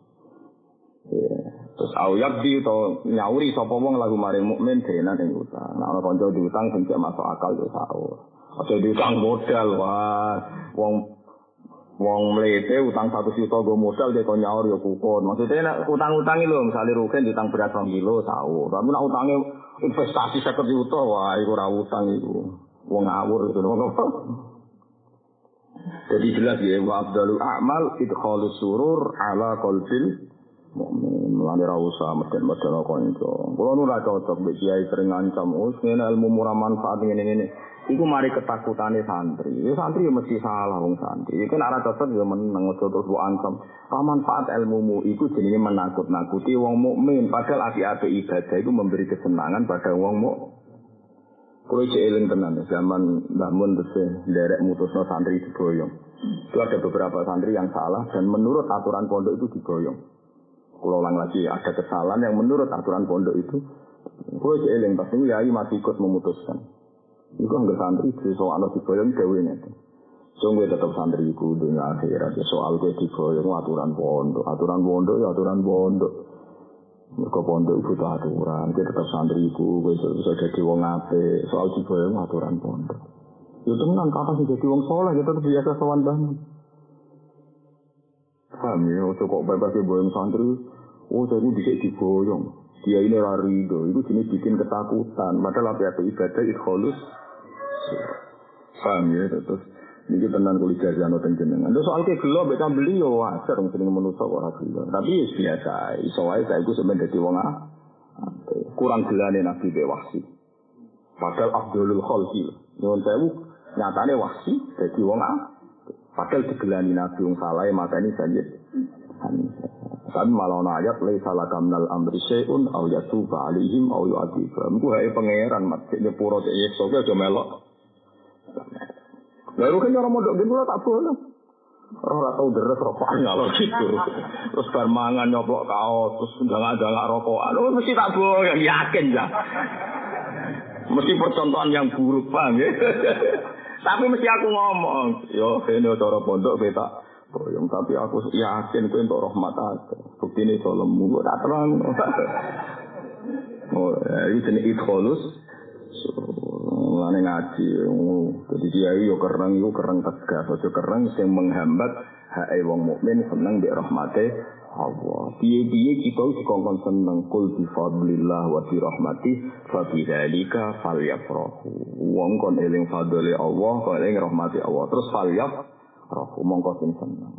Terus au yakdi to nyauri sapa wong lagu maring mukmin denan ing utang. Nak ana kanca diutang sing masuk akal ya saur. Aja diutang modal wah wong Wong mlete utang satu juta gue modal dia kau nyaur ya kukun. Maksudnya nak utang-utang itu misalnya rugen utang berat rong kilo tahu. Tapi nak utangnya investasi seket juta wah itu ora utang itu. Wong ngawur itu? Jadi jelas ya wa abdalu a'mal idkhalus surur ala qalbil mukmin. Mulane ra usah meden-meden kanca. Kulo nu ra cocok mbek kiai sering ngancam, "Oh, ngene ilmu murah manfaat ngene-ngene." Iku mari ketakutane santri. Ya santri ya mesti salah wong santri. Iku nek ora cocok ya meneng aja terus mbok ancam. Pa manfaat ilmumu iku jenenge menakut-nakuti wong mukmin. Padahal api-api ibadah itu memberi kesenangan pada wong mukmin. Kulo eling tenan zaman Mbah Mun terus nderek mutusno santri diboyong. Itu ada beberapa santri yang salah dan menurut aturan pondok itu diboyong. Kulo ulang lagi ada kesalahan yang menurut aturan pondok itu. Kulo cek eling pas itu yai masih ikut memutuskan. Iku nggak santri soal diboyong dewi itu. So gue tetap santri iku dunia akhirat ya soal gue diboyong aturan pondok, aturan pondok ya aturan pondok. Mereka pondok itu aturan, kita tetap santri iku gue bisa jadi wong ape soal diboyong aturan pondok. Ya tenan kata sih jadi wong soleh kita tetap biasa sowan banget. Paham ya, kok bebas boyong santri, oh jadi bisa diboyong. Dia ini rarido, itu jenis bikin ketakutan. Padahal apa ibadah ikholus Paham ya, terus ini tenan kulit jari anu jenengan. Terus soal ke gelo, mereka beli yo wajar, sering menusuk orang gelo. Tapi ya biasa, wae saya itu sebenarnya jadi wong kurang gelane nabi be wahsi. Padahal Abdulul Khalqi, nyuwun sewu, nyatane wahsi jadi wong Padahal digelani nabi wong salah, maka ini saja. Tapi malah ana ayat laisa lakam nal amri syai'un aw yatuba alaihim aw yu'adzibahum. Ku hae pangeran mat dene pura dek yekso aja melok. Lalu kan orang modok gitu tak boleh. Orang tahu deres rokokan kalau gitu. Terus bar mangan nyoplok kaos, terus jangan-jangan rokokan. Oh, mesti tak boleh, yakin ya. Mesti percontohan yang buruk, bang. Ya? Tapi mesti aku ngomong, yo ini cara pondok beta boyong. Tapi aku yakin itu untuk rahmat aku. Bukti ini tolongmu, gue tak terang. Oh, ini jenis. So, mulane ngaji. Jadi dia yo kereng yo kereng tegas, aja kereng sing menghambat hak wong mukmin seneng mbek rahmate Allah. Piye-piye kita dikongkon seneng kul bi fadlillah wa bi rahmati fa bi dzalika falyafrahu. Wong kon eling fadlile Allah, kon eling rahmati Allah. Terus falyafrahu mongko sing seneng.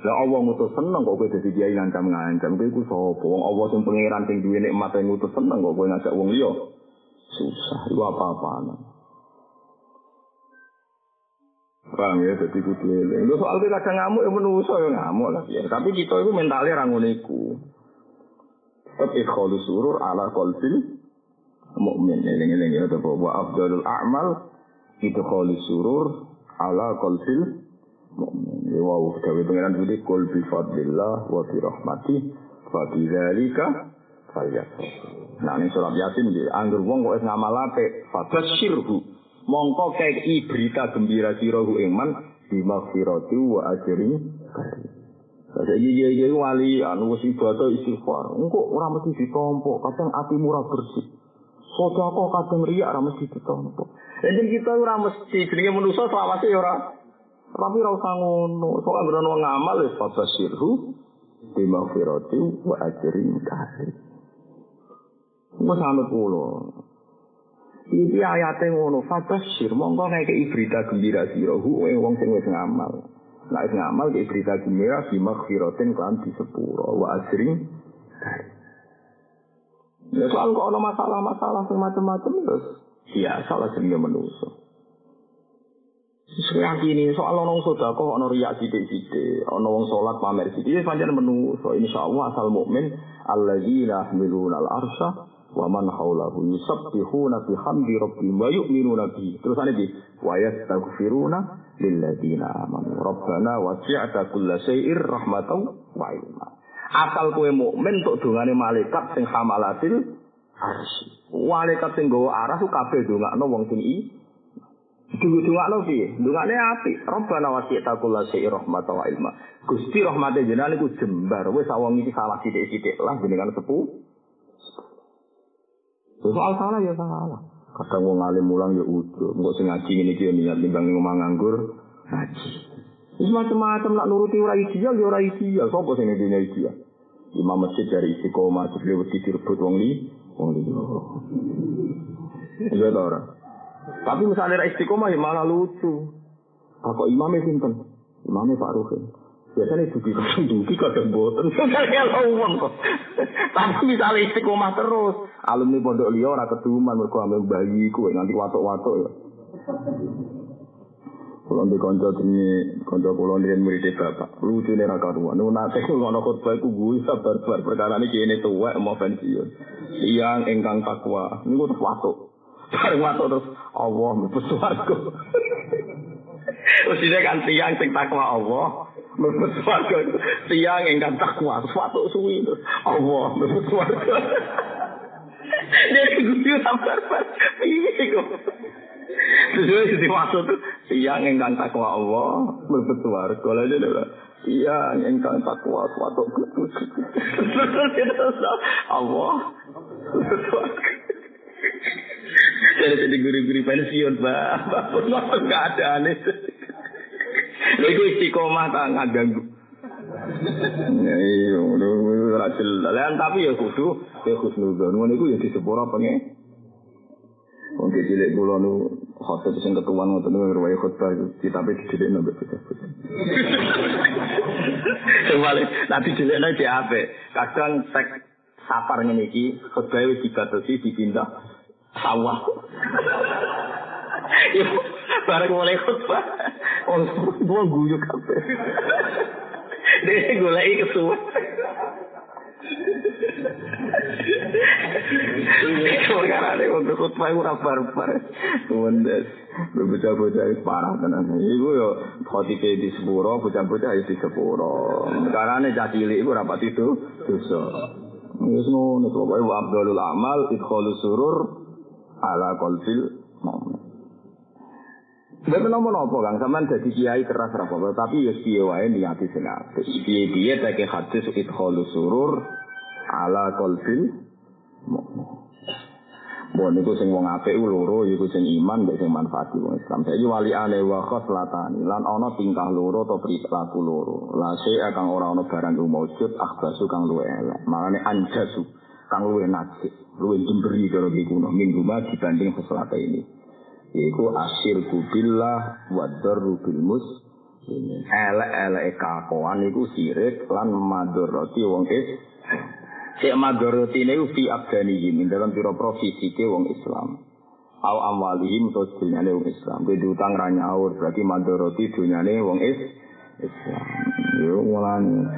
Lah Allah ngutus seneng kok kowe dadi kiai ngancam-ngancam kowe iku sapa? Wong Allah sing pangeran sing duwe nikmat ngutus seneng kok kowe ngajak wong liya. Susah, itu apa-apaan. Paham ya, jadi kudu eling. Lu soal kita kadang ngamuk ya menuso ya ngamuk lah. Ya. Tapi kita itu mentalnya ranguniku. Tetap ikholu surur ala kolfil mukmin eling-eling ya. Tapi wa abdalul a'mal itu kholu surur ala kolfil mukmin. Ya wow, gawe pengiran budi kul bi fadlillah wa bi rahmati fa bi dzalika. Nah ini surat yasin di anggur wong kok ngamal ape, fabasyirhu Mongko kei berita gembira sira hu ingman bimaghfirati wa ajri Saiki iki iki wali anu wis ibadah istighfar. Engko ora mesti ditompo, kadang atimu ora bersih. Sedekah kadang riya ora mesti ditompo. Jadi kita ora mesti jenenge manusa selawase ora tapi ora usah ngono. Soale bener wong ngamal wis fabasirhu bimaghfirati wa ajrin karim. Wes anut kula. Iki ayate ngono, fabasir monggo ngekeki berita gembira sira hu wong sing wis ngamal. Nah, wis ngamal ki berita gembira bimaghfiratin kan di sepuro wa karim. Ya soal kok ada masalah-masalah macam-macam terus biasa lah jenenge manusia. Saya yakini soal orang sudah kok ono riak sidik-sidik, ono wong sholat pamer sidik, ya panjang menu. So insya Allah asal mukmin alladzina yahmiluna al-arsha wa man haulahu yusabbihuna bihamdi rabbihim wa yu'minuna bihi. Terus ana di wa yastaghfiruna lilladzina amanu. Rabbana wasi'ta kulla syai'ir rahmatan wa ilma. Asal kowe mukmin tok dongane malaikat sing hamalatil arsy. Malaikat sing nggawa aras kabeh dongakno wong sing i Dungu-dungakno piye? Dungane apik. Rabbana wasi'ta kulla syai'in rahmatan wa ilma. Gusti rahmate jenengan iku jembar. Wis awang iki salah sithik-sithik lah jenengan sepuh. Soal salah ya salah. Kadang wong alim mulang ya ujo. Engko sing ngaji ngene iki ya niat timbang ngomong nganggur ngaji. Wis macam-macam nak nuruti ora ideal ya ora ideal. Sopo sing ngene ideal? Imam masjid dari istiqomah jebule wedi direbut wong li, wong li. Iya ta ora? Tapi misalnya istiqomah ya malah lucu. Kok imamnya sinten? Imamnya Pak Ruhin. biasanya dugi kadang dugi kadang boten misalnya [laughs] lo uang tapi misalnya istiqomah terus. Alumni pondok liya ora keduman mergo ambil bayi kue nanti watuk-watuk ya. Kalau di konco ini konco kulo dengan murid bapak. Lucu nih raka tua nu nate kulo ngono kot baik ugu sabar sabar perkara ini kini tua mau pensiun. Yang engkang takwa. Nunggu tuh watok bareng watok terus Allah mepesuatku Terus dia kan tiang sing takwa Allah, mlebu swarga. Tiang ingkang takwa watuk suwi Allah mlebu swarga. Jadi gue sabar-sabar. Piye kok? Terus itu maksud tiang ingkang takwa Allah mlebu swarga. Lha dene Tiang ingkang takwa watuk kudus. Terus Allah mlebu swarga. Jadi jadi guru-guru pensiun, Pak. Bapak nggak ada aneh. Itu istiqomah tak nggak ganggu. Ya iya, udah jelas. Tapi ya kudu, ya khusnudon. Ngono iku ya disepuro pengen. Wong cilik kula nu khotbah sing ketuan ngoten niku riwayat khotbah kitabe dididik nang bocah. Sing paling nanti dilekno di apik. Kadang tek sapar ngene iki khotbah wis dibatasi dipindah sawah. [laughs] Bareng mulai khutbah, semua guyu kabeh. Dia golek kesuwen. Perkara ini untuk khutbah ora barbar. Wendes. Bocah-bocah parah tenan. Iku yo khotibe di sepuro, bocah-bocah di sepuro. Karane cah cilik iku ora pati itu dosa. Wis ngono to, wa abdul amal idkhalus surur ala qalbil mu'min. Mboten napa-napa Kang, sampean dadi kiai keras ra apa tapi ya piye wae niati sing apik. Piye-piye tak hadis idkhalus surur ala qalbil. Bon niku sing wong apik ku loro iku sing iman mek sing manfaati wong Islam. Saiki wali ane wa khoslatani lan ana tingkah loro atau perilaku loro. La syai kang ora ana barang ku maujud akhbasu kang luwe elek. Makane anjasu kang luwe najis, luwe jemberi karo kuno minggu dibanding khoslata ini. Iku asyirku billah wa darru bil mus elek-elek kakoan iku sirik lan madoroti wong is Cek madoroti ini fi abdanihim dalam piro profisi ke wong Islam. Aw amwalihim to dunyane wong Islam. Kuwi utang ra nyaur berarti madoroti dunyane wong is Islam. Yo mulane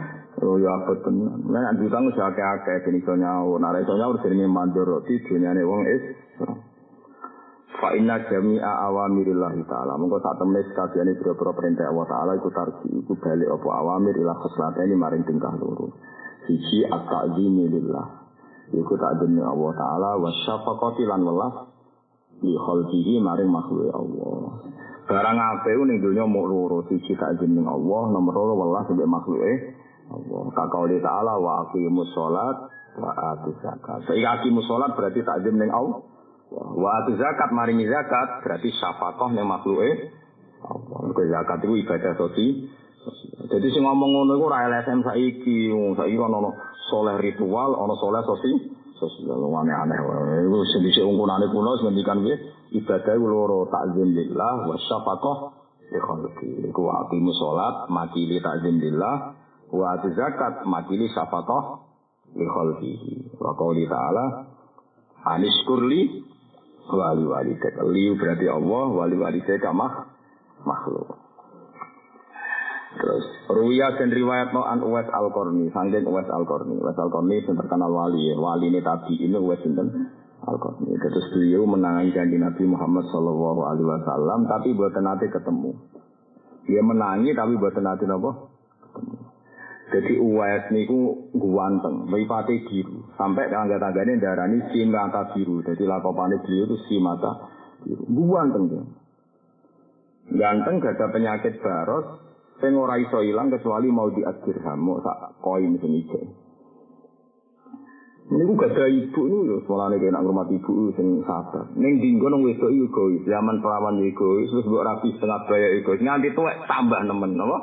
Oh ya apa tenan. Nek utang wis akeh-akeh ben iso nyaur. Nek iso nyaur jenenge madoroti dunyane wong Islam. Fa inna jami'a awamirillah ta'ala. Monggo sak temne sakabehane pira-pira perintah Allah taala iku tarji iku balik apa awamir ila khoslatene maring tingkah loro. Siji at-ta'zimi lillah. Iku tak demi Allah taala wa syafaqati lan welas li khalqihi maring makhluk Allah. Barang apik ning donya mung loro, siji takzim ning Allah, nomor loro welas mbek makhluke Allah. Kakauli ta'ala wa aqimus sholat wa atuz zakat. Saiki aqimus sholat berarti takzim ning Allah. Wa atuz zakat maringi zakat berarti syafaqah ning makhluke Allah. Mergo zakat itu ibadah sosial. Jadi sing ngomong ngono iku ora LSM saiki, saiki ono soleh ritual, ono soleh sosial. Sosial aneh-aneh. Iku sing dhisik ungkunane kuno ngendikan piye? ibadah loro takzim lillah wa syafaqah li khalqi. Iku aqimu salat makili takzim lillah wa zakat makili syafaqah li khalqihi. Wa qouli ta'ala aniskurli wali walidek. Li berarti Allah wali walidek mah makhluk. Terus Ruya dan riwayat no an Uwais Al Qarni, sangking Uwais Al Qarni. Uwais Al Qarni yang terkenal wali, wali ini tabi ini Uwais sinten Al-Qasmi. Terus beliau menangani janji Nabi Muhammad Shallallahu Alaihi Wasallam, tapi buat nanti ketemu. Dia menangi tapi buat nanti nopo. Jadi Uwais niku guanteng, mripate biru. Sampai tangga-tanggane darani si mata biru. Jadi lakopane beliau itu si mata biru. Guanteng dia. Ganteng gak ada penyakit baros, sing ora iso ilang kecuali mau diadirham, mau sak koin ini gue gak ada ibu ini loh, soalnya kayak nak rumah ibu sing sabar. Neng dinggo nong wedok itu egois, zaman perawan egois, terus buat rapi setengah baya egois. Nganti tuh tambah nemen, apa?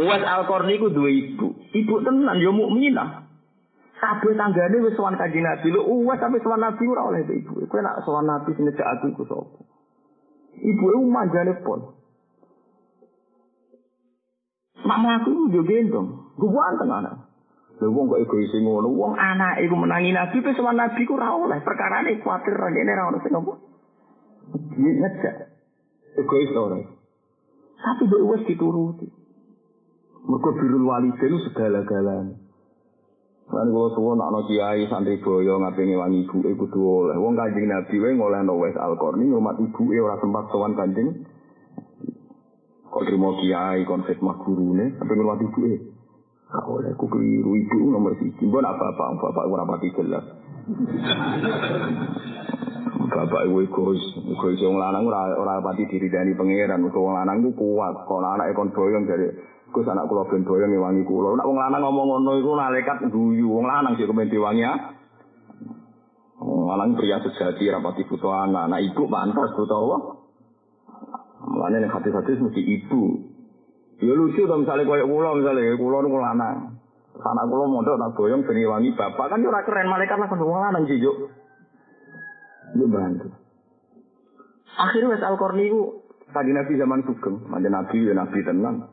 Uwes Al-Qarni ku dua ibu. Ibu tenan, yo mukminah. Kabeh tanggane wis sowan Kanjeng Nabi. Lho uwes sampe sowan Nabi ora oleh ibu. Kowe nak sowan Nabi sing ngejak aku ku sapa? Ibu e manjane pon. Mak mlaku yo gendong. Guwan tengah anak. Lha wong kok egois ngono, wong anak iku menangi nabi pe sama nabi ku ora oleh. Perkarane kuwatir rene ora ono sing apa. Ngecek. Egois ora. Tapi mbok wis dituruti. Mergo birul walidain segala-galanya. Lan kula suwun ana kiai santri boyo ngapingi wangi ibu e kudu oleh. Wong Kanjeng Nabi wae ngolehno wis Al-Qarni ngrumat ibu e ora sempat sowan Kanjeng. Kok trimo kiai kon khidmah gurune sampe ngrumat ibu e. Gak oleh ku keliru ibu nomor siji. Mbok apa-apa, bapak ora pati jelas. [laughs] Bapak ibu egois, egois wong lanang ora ora pati diridani pangeran. Wong lanang ku kuat, kok anake kon boyong dari Gus anak kula ben boyong wangi kula. Nek wong lanang ngomong ngono iku malaikat guyu. Wong lanang sih kemen diwangi ya. Lanang pria sejati rapati butuh anak. Nah ibu pantas butuh apa? Mulane nek hati-hati mesti ibu. Ya lucu to misalnya koyo kula misalnya kula niku lanang. Anak kula mondok tak boyong ben wangi bapak kan ora keren malaikat lah kan wong lanang sih yo. Bantu. Akhirnya wes Al-Qarni ku tadi Nabi zaman sugeng, manjen Nabi ya Nabi tenang.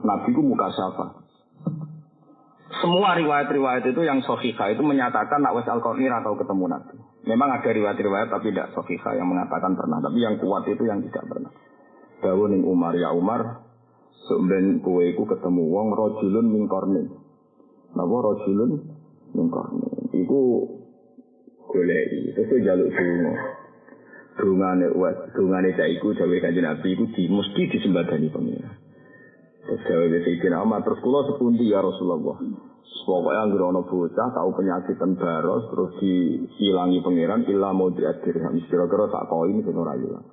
Nabi ku muka siapa? Semua riwayat-riwayat itu yang sohika itu menyatakan nak wes Al-Qarni atau ketemu Nabi. Memang ada riwayat-riwayat tapi tidak sohika yang mengatakan pernah. Tapi yang kuat itu yang tidak pernah. Dawuh Umar ya Umar, Sebenarnya kue iku ketemu wong rojulun mingkornin. Napa rojulun mingkornin? Iku goleki. Terus jaluk dungo. Dungane uat, dungane cah iku dawe kanjeng Nabi iku di mesti disembadani pengira. Terus dawe Sayyidina Umar terus kula sepundi ya Rasulullah. Pokoknya anggere ana bocah tahu penyakit baros terus diilangi pangeran illa mau diadirham. Kira-kira tak koin sing ora ilang.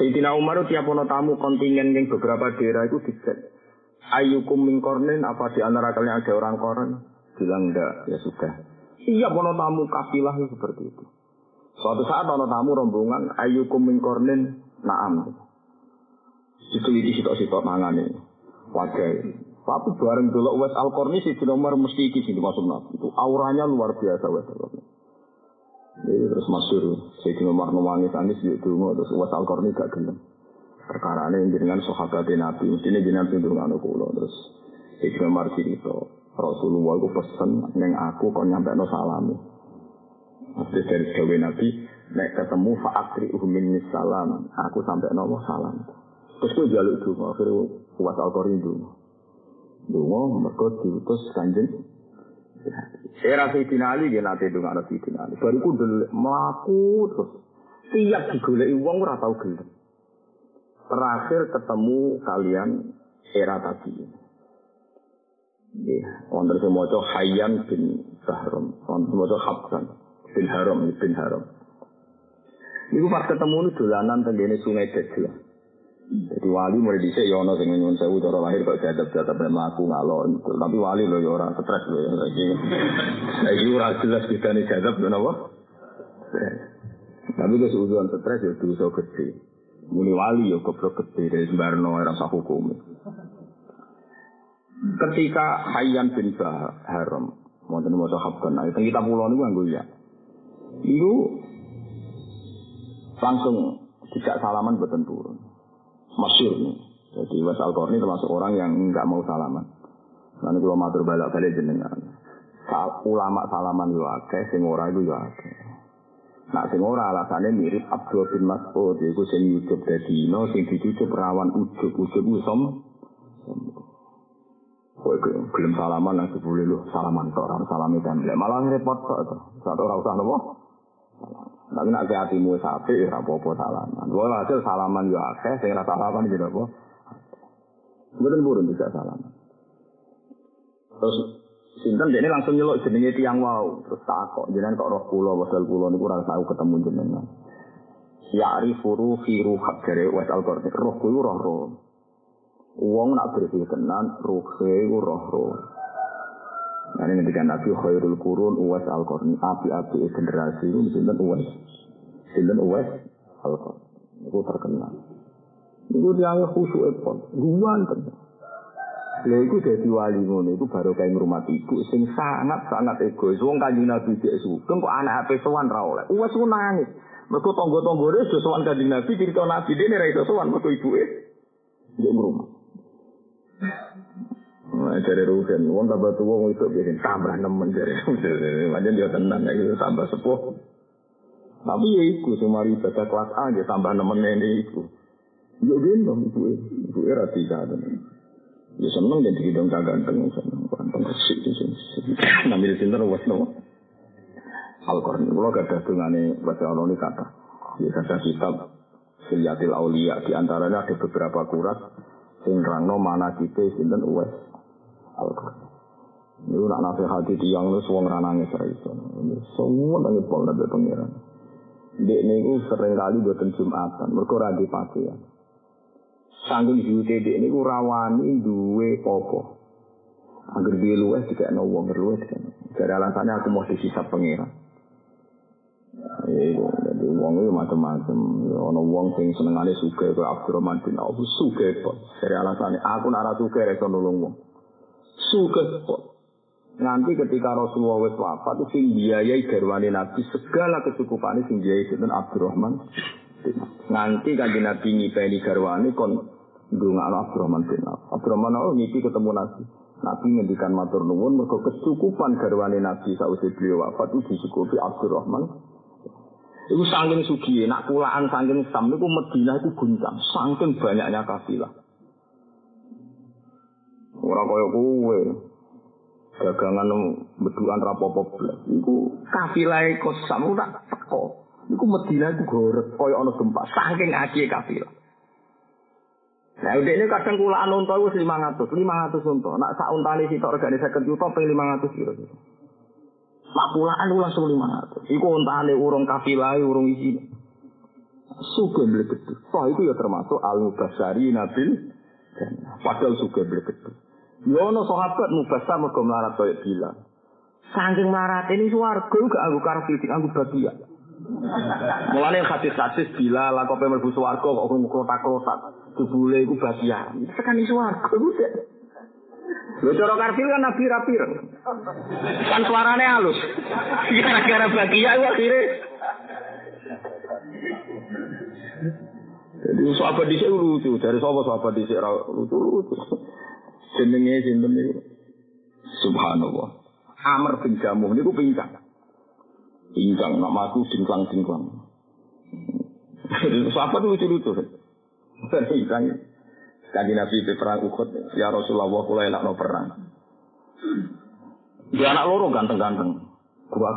Sayyidina Umar tiap ono tamu kontingen yang beberapa daerah itu dicek. Ayukum mingkornin apa di antara kalian ada orang koren? Bilang enggak, ya sudah. Iya ono tamu kafilah seperti itu. Suatu saat ono tamu rombongan ayukum mingkornin naam. Diteliti sitok-sitok mangane. Wagai. Tapi bareng dulu Wes Al-Qarni si Umar mesti iki sing dimaksud Itu auranya luar biasa Wes Al-Qarni. Jadi terus masyur, Sayyidina Umar nangis nangis di dungo terus was al-Qarni gak gelem. Perkara ini jenengan sahabat Nabi, mestinya jenengan pintu nganu kulo terus Sayyidina Umar cerita, Rasulullah itu pesen neng aku kau nyampe no salami. Maksudnya dari gawe Nabi, nek ketemu faakri umin salam, aku sampai no salam. Terus gue jaluk dungo, akhirnya was al-Qarni dungo. Dungo mereka diutus kanjeng saya rasa Ali ya nanti itu nggak Sayyidina Ali. Baru ku delik melaku terus. Tiap digoleki uang ora tau gelem. Terakhir ketemu kalian era tadi. Ya, wonten semoco Hayyan bin Bahram, wonten semoco Habsan bin Haram, bin Haram. Iku pas ketemu ini dolanan tenggene sungai Dajjal. Jadi wali mulai dhisik ya ana sing nyuwun sewu cara lahir kok jadab-jadab mlaku ngalor. Tapi wali lho ya ora stres lho ya saiki. Saiki ora jelas bedane jadab lho napa? Tapi wis uzuan stres ya dosa gede. Muni wali ya goblok gede dari sembarno ora sah hukum. Ketika Hayyan bin Haram, wonten maca habkan, nah, kita pulau niku nganggo ya. Itu langsung tidak salaman betul turun. Masyur nih. Jadi Was al ini termasuk orang yang nggak mau salaman. Nanti kalau matur balak balik jenengan. Ulama salaman yo akeh, sing ora iku yo akeh. Nak sing ora alasane mirip Abdul bin Mas'ud iku sing ujub dadino sing dicucuk rawan ujub ujub usom. Kowe gelem salaman nang sebule lu salaman tok salami template. Malah repot tok. Satu ora usah nopo. Tapi nak hatimu sapi, ya apa-apa salaman. Gue hasil salaman ya akeh, sing rasa salaman jadi apa? Bukan burun bisa salaman. Terus sinten ini langsung nyeluk jenenge tiang wau, terus takok jenengan kok roh kula wasal kula niku ora tau ketemu jenengan. Ya'rifu ruhi ruhak dari wes al roh kuwi roh roh. Wong nak bersih tenan, ruh iku roh Nah ini ketika Nabi khairul kurun uwas al qarni api-api generasi ini sinten uwas. Sinten uwas al qarni. Itu terkenal. Itu dia khusyuk epon. Guan tenan. Lha iku dadi wali ngono iku baru kae ngrumat ibu sing sangat-sangat egois. Wong Kanjeng Nabi dhek sugeng kok anak ape sowan ra oleh. Wes ku nangis. Mergo tangga-tanggane do sowan Kanjeng Nabi cerita Nabi dene ra iso sowan mergo ibuke ndek ngrumat. Nah, dari Ruben, wong tambah tua wong itu bikin tambah nemen dari [laughs] Macam dia tenang ya gitu tambah sepuh. Tapi ya itu semua ibadah kelas A dia tambah nemen ini itu. Ya gendong ibu ibu era tiga dan ya seneng dan hidung kagak ganteng seneng ganteng kesik di sini. Nambil sinter was no. Al-Quran ada dengane baca Allah ini kata. Ya kata kitab Silyatil Aulia di antaranya ada beberapa kurat sing rangno mana kita sinten uwes Al-Qur'an. Ini nak nasihati tiang lu suang ranangnya saya itu. Semua nangis pol nabi pengiran. Dek niku sering kali boten jumatan. Mereka ragi pasti ya. Sanggup jute dek niku rawani duwe apa. Agar dia luwes tidak wong luwes. kan. Jadi alasannya aku mau sisa pengiran. Iya, jadi wong itu macam-macam. Ono wong sing senengane aja suka Abdurrahman bin Auf suka itu. Jadi alasannya aku nara suka resonan uang. Kok. Nanti ketika Rasulullah wis wafat sing biayai garwane Nabi segala kecukupane sing biayai sinten Abdurrahman. Nanti kanjeng Nabi ngipeni garwane kon ndongakno Abdurrahman bin. Abdurrahman oh ngipi ketemu Nabi. Nabi ngendikan matur nuwun mergo kecukupan garwane Nabi sausé beliau wafat itu dicukupi Abdurrahman. Itu saking sugi, nak pulaan saking Sam itu Medina itu guncang, saking banyaknya kafilah. Orang kaya kowe, dagangan beduan rapopo belas. Iku kafilah kok Sam tak teko. Iku Medina itu gorek, kaya ana gempa, saking akeh kafilah. Nah, udah ini kadang kulaan unta itu 500, 500 unta. Nak sak untane sitok regane 50 juta, ping 500 kira-kira. Makulaan lu langsung lima ratus. Iku ontane urung kafilah, urung isi. Suge blegedu. Toh itu ya termasuk al mubasari nabil. Padahal suge blegedu. Yono sahabat mubasar mergo melarat kaya bilang. Saking melarat ini suarga gak aku karep titik aku bahagia. Mulane hadis-hadis bila lakope mlebu swarga kok klotak-klotak. Jebule iku bahagia. Tekan swarga iku Lho cara karfil kan nabi rapir. Kan suarane halus. Gara-gara bahagia itu akhirnya. Jadi sahabat dhisik lucu, dari sapa sahabat dhisik lucu-lucu. Jenenge sinten niku? Subhanallah. Amr bin Jamuh niku pincang. Pincang nak maku dingklang-dingklang. [laughs] Sahabat lucu-lucu. Pincang. Kanji Nabi di perang Uhud, ya Rasulullah, kula enak no perang. Dia anak loro ganteng-ganteng, gua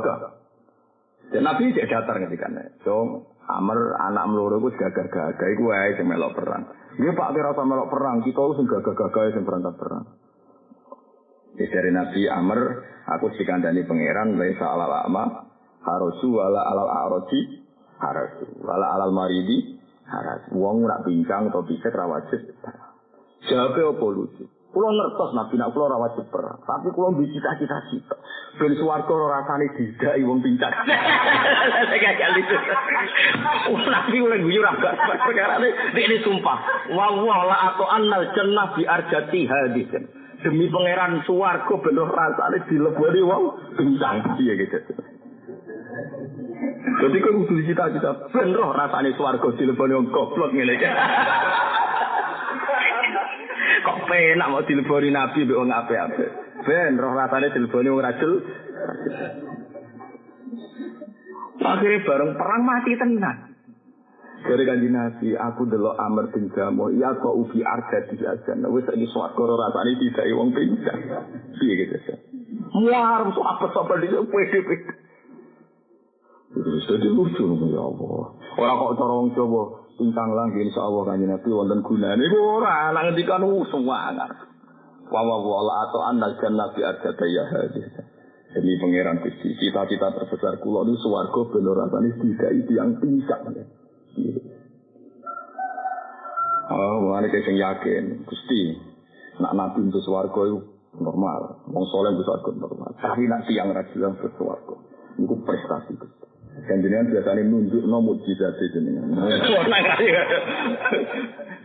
Dan Nabi tidak datar ketika So, Amr anak meloro itu gagah-gagah, itu wae sing melok perang. Dia Pak kira sama melok perang, kita itu gagah-gagah sing berangkat perang. Ya, dari Nabi Amr, aku dikandani pangeran, laisa ala lama, harasu wala alal a'raji harasu wala alal maridi harasu. Wong nak bincang atau bisa ra wajib. Jawabnya apa lucu? Kulo ngertos nabi nak kulo ora wajib perang, tapi kulo cita-cita cita. Ben swarga ora rasane didai wong pincang. Saya gak lucu. Nabi kulo guyu ra gak perkara ini sumpah. Wa wa la atau annal jannah bi arjati hadisen. Demi pangeran swarga ben rasane dileboni wong pincang. Iya gitu. Jadi kok kudu cita-cita ben roh rasane swarga dileboni wong goblok. Kok penak mau dileboni nabi mbek wong apik-apik. Ben roh rasane dileboni wong rajul. Akhirnya bareng perang mati tenan. Dari kanji nabi, aku delok Amr bin Jamo, ya kok ubi arga di ajan. Wis ini suat koro rasanya tidak wong pincang. Iya gitu. Muar, so apa apa di pede pede. Terus jadi lucu ya Allah. Orang kok cara wong coba pincang lagi insya Allah kanji nabi wonten gunane. Iku ora nang ngendikan semangat. Wa wa wa atau anda jannah bi arga ya hadis. Demi pangeran Gusti, cita-cita terbesar kula niku swarga ben ora tidak itu yang pincang. Oh, kayak yang yakin, Gusti, nak nabi untuk swargo itu normal, wong soleh untuk swargo normal. Tapi nak tiang rajin untuk swargo, itu prestasi Gusti. Dan jenengan biasanya nunjuk no mujizat jenengan.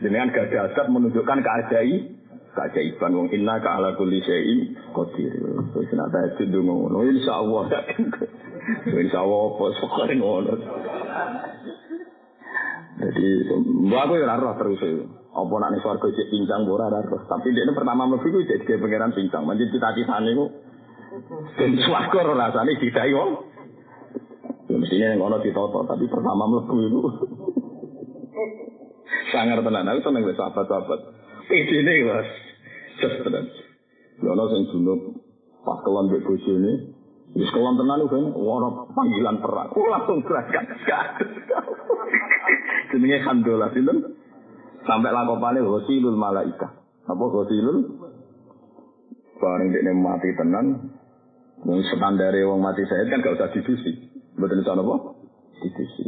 jenengan gak adab menunjukkan keajaib, keajaiban wong inna ka ala kulli syai'in qadir. Wis nak tahajud ngono, insyaallah. Insyaallah apa sok ngono. Jadi, mbak aku ya roh terus itu. Apa nak nih swarga cek pincang ora roh. Tapi dia pertama mlebu jadi kayak pangeran pincang. Manjen cita-citane iku ben [laughs] swarga ora rasane didai wong. Ya mestinya yang ono ditoto, tapi pertama mlebu iku. Sangar tenan, aku seneng wis sahabat-sahabat. Idene Mas. Just tenan. Ya ono sing junub pas kelon mbek bojone, Wis kelon tenan kan, ono panggilan perang. Oh, langsung berangkat. [laughs] jenenge Handolah sinten? Sampai lakopane Ghasilul Malaika. Apa Ghasilul? Bareng dekne mati tenan. Wong standare wong mati saya kan gak usah didusi. Mboten iso apa? Didusi.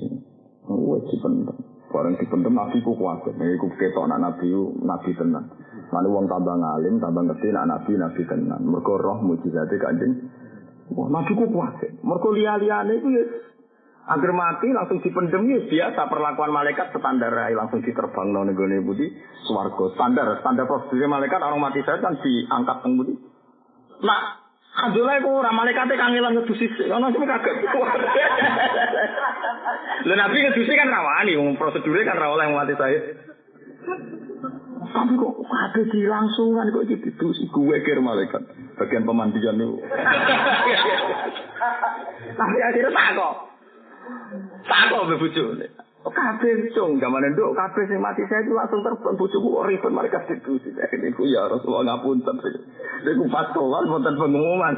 Wes dipendem. Bareng dipendem nabi ku kuat. Nek iku ketok anak nabi nabi tenan. Lalu wong tambah ngalim, tambah ngerti nak nabi nabi tenan. Mergo roh mujizate Kanjeng Wah, nabi ku kuat. Mergo liya-liyane ya Agar mati langsung dipendem ya biasa perlakuan malaikat standar langsung diterbang nang nggone budi swarga standar standar prosedur malaikat orang mati saya kan diangkat teng budi. Nah, Alhamdulillah itu orang malaikatnya kangelan ngedusi ono sing kaget. Lha nabi ngedusi kan rawani wong prosedurnya kan rawani yang mati saya. Tapi kok kabeh dilangsungan kok iki didusi gue kira malaikat. Bagian pemandian itu. Tapi akhirnya tak kok. Tak kok be bojone. Kabeh cung gamane nduk kabeh sing mati saya itu langsung terbang bojoku kok ribet mereka diskusi. Niku ya Rasulullah ngapunten. Niku pas keluar wonten pengumuman.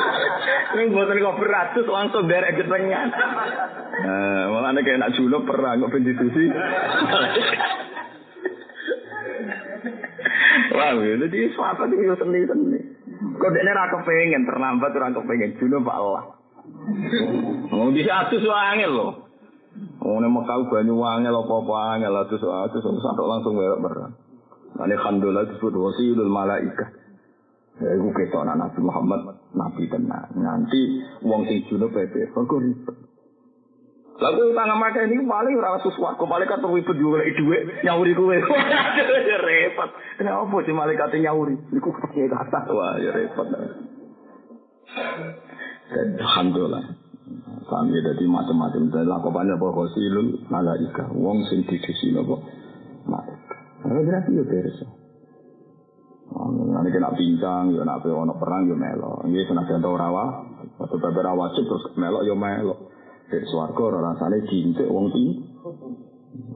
[laughs] Ning boten kok beratus langsung derek getengan. Nah, malah nek enak junub perang kok diskusi. [laughs] Wah, jadi suatu itu seni-seni. Kok dia ra kepengen terlambat ora kepengen junub Pak Allah. Oh, bisa atus angel loh. Nek Mekah banyu angel apa-apa angel atus atus sampai langsung werek berang. Ane khandula disebut wasilul malaika. Ya, ketok anak Nabi Muhammad, Nabi tenan. Nanti wong sing junub pepe, kok ribet. Lalu utang maka ini paling ora sesuatu malaikat ribet juga lagi duit nyauri kowe. [laughs] Ya repot. Kenapa sih malaikat nyauri? Niku pakai kata wah ya repot. Dan Kami jadi macam-macam dan lakukannya apa kosilul malaika. Wong sing dikisi nopo malaikat. Nah, berarti ya beres. Nanti kena bincang, ya nak ono perang ya melo. Ini senajan tau rawa, atau beberapa wajib terus melo ya melo. Dari suarga orang rasanya jintik wong tinggi.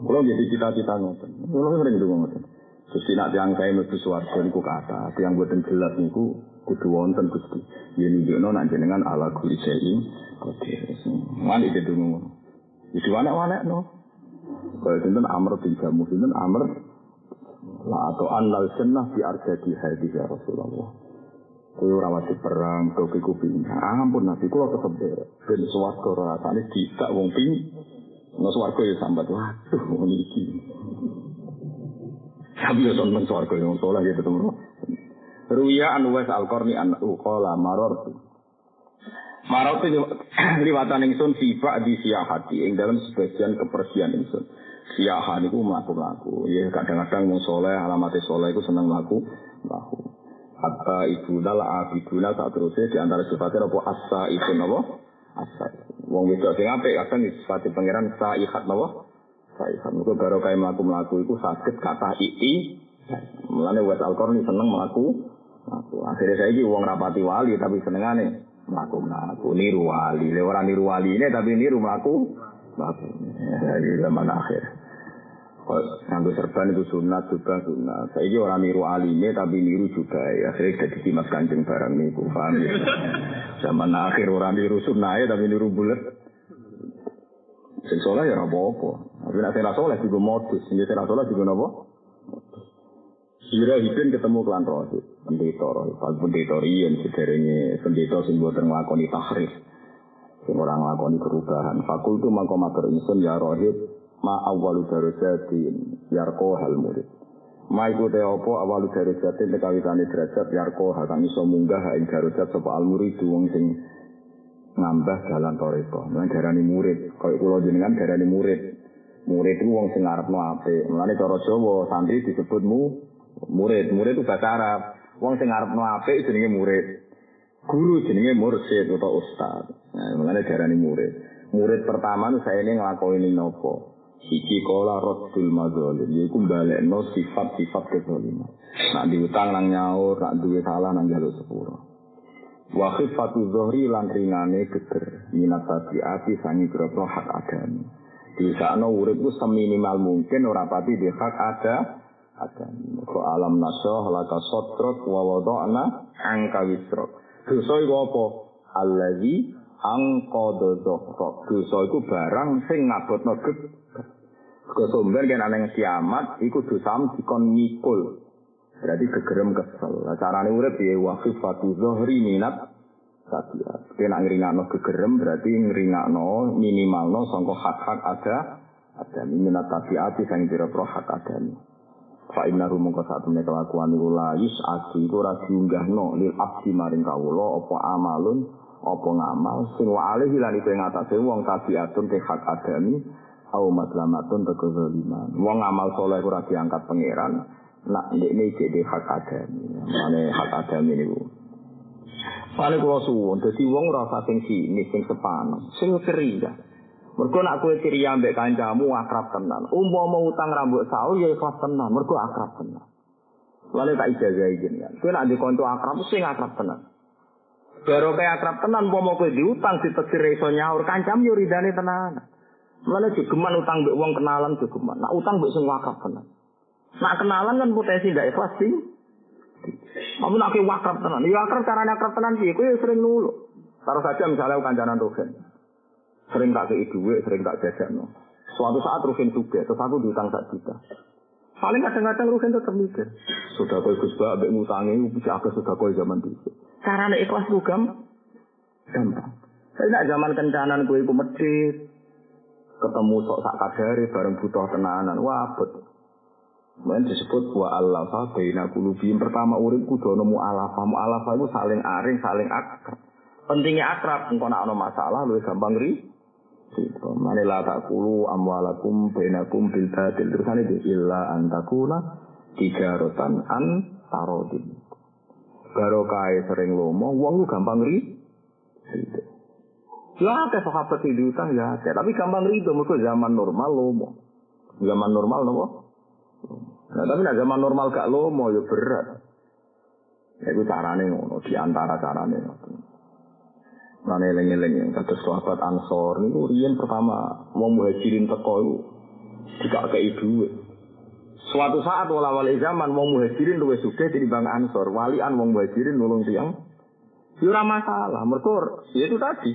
Kalau jadi cita-cita ngoten. Kalau sering ngoten. Terus tidak tiang kain itu suarga niku kata, tiang buatan jelas niku kudu wonten gusti. Ya nunjukno nak jenengan ala kuli sei kodir. Mana itu ngono. Itu anak-anak no. Kalau sinten Amr bin Jamuh sinten Amr la atau anal jannah bi arjadi hadis ya Rasulullah. Kowe ora wajib perang, kowe iku pindah. Ampun Nabi kula tetep. Ben swarga rasane tidak wong ping. Nang swarga ya sambat waduh ngono iki. Tapi ya seneng swarga yang soleh gitu teman. Ruya an Uwais Al-Qarni an uqala marartu. Marartu liwatan [clears throat] ingsun sifat di siyahati ing dalam sebagian kepergian ingsun. Siyah niku mlaku-mlaku. Ya kadang-kadang wong soleh alamat soleh iku seneng mlaku mlaku. Hatta ibu dal abiduna tak terusnya di antara sifatnya apa asa itu apa? Asa. Wong wedok sing apik kadang sifat pangeran saihat napa? Saihat. Muga baru kaya mlaku-mlaku iku saged kata ii. Mulane wes Al-Qarni seneng. Mlaku. Akhirnya saya ini wong rapati wali tapi senengane mlaku mlaku niru wali. Le ora niru wali ini tapi niru mlaku. Ya, di zaman akhir. Nganggo serban itu sunat juga sunat. Saya ini orang niru alime tapi niru juga ya. Akhirnya jadi simas kancing barang nih, paham ya. [laughs] Zaman akhir orang niru sunat ya tapi niru bulat. Sing soleh ya apa-apa. Tapi nak sing soleh juga modus. Sing sing soleh juga apa? Sira hipin ketemu klan rohib. Pendeta rohib. Pas pendeta rian sederenge pendeta sing buatan ngelakoni tahrif. Sing orang ngelakoni perubahan. Fakultu mangkomatur insun ya rohib ma awalu darajatin yarko hal murid. Ma iku te apa awalu darajatin tekawitane derajat yarko hal kang iso munggah ing darajat sapa al murid wong sing ngambah jalan toreko. Mulane darani murid, kaya kula jenengan darani murid. Murid itu wong sing ngarepno apik. Mulane cara Jawa santri disebut mu murid. Murid itu bahasa Arab. Wong sing ngarepno apik jenenge murid. Guru jenenge mursyid atau ustaz. Nah, mulane darani murid. Murid pertama itu saya ini ngelakoni nopo. Siji kola rotul madzolim, yaitu balekno sifat-sifat kezaliman. Nak diutang nang nyaur, nak duwe salah nang jaluk sepuro. Wa khifatu zohri lan ringane geger, minat tabiati sangi grobro hak adami. Di sana urip ku seminimal mungkin ora pati di hak ada adami. Ko alam nasoh laka sotrok wa wadokna angka wisrok. Dosa iku apa? Allazi angkodo zohrok. Dosa iku barang sing ngabotno geger. Kesumber kan aneh kiamat, iku dosam dikon mikul. Berarti kegerem kesel. Carane urip ya wakif fatu zohri minat sabiat. Kena ngringakno kegerem berarti ngringakno minimalno sangka hak-hak ada ada minat tabiat sing pira-pira hak ada. Fa inna rum mongko sak temne kelakuan yus ati iku ora diunggahno lil abdi maring kawula apa amalun apa ngamal sing wa alihi lan iku ing atase wong tabiatun te hak adami au maslamatun teko zaliman. Wong amal soleh ora diangkat pangeran. Nak ini jadi hak adami. Mane hak adami niku. Mane kula suwun dadi wong ora usah sing sini sing sepanas, sing ceria. Mergo nak kowe ceria ambek kancamu akrab tenan. Umpama utang rambut saul ya ikhlas tenan, mergo akrab tenan. Lalu tak ijazah izin kan. Kowe nak dikonco akrab sing akrab tenan. Baru kayak akrab tenan, umpama kowe diutang ditekir iso nyaur kancam yo ridane tenan. Mana jogeman utang mbek wong kenalan jogeman. Nak utang mbek sing wakaf tenan. Nak kenalan kan potensi ndak ikhlas sih. Kamu nak ke wakaf tenan. Ya akrab caranya akrab tenan piye? Kowe sering nuluk. Taruh saja misalnya kancanan Rugen. Sering tak kei duit, sering tak jajan. Suatu saat Rugen juga, terus aku diutang sak juta. Paling kadang-kadang Rugen tetap mikir. Sudah kau Ba, ambek ngutangi, bisa agak sudah kau zaman itu. Caranya ikhlas juga gampang. Saya nak zaman kencanan kue iku medit, ketemu sok sak kadare bareng butuh tenanan wabet Mungkin disebut wa alafa baina kulubihim pertama urip kudu ana mu'alafa mu'alafa itu saling aring saling akrab pentingnya akrab engko nek ana masalah luwih gampang ri Mane la takulu amwalakum bainakum bil batil terusane illa antakuna tijaratan an tarodin barokah sering lomo wong gampang ri Ya ada sahabat diutang ya. Tapi gampang ridho. Mereka zaman normal lomo. Zaman normal lomo. Nah, tapi nah, zaman normal gak lomo ya berat. Ya itu carane ngono. Di antara carane. Nah, eling-eling yang kata sahabat Ansor ini rian pertama mau muhajirin teko itu jika ke ibu. Suatu saat wala wali zaman mau muhajirin luwe suge di bang Ansor. Walian mau muhajirin nulung tiang. Ya masalah. Mereka ya itu tadi.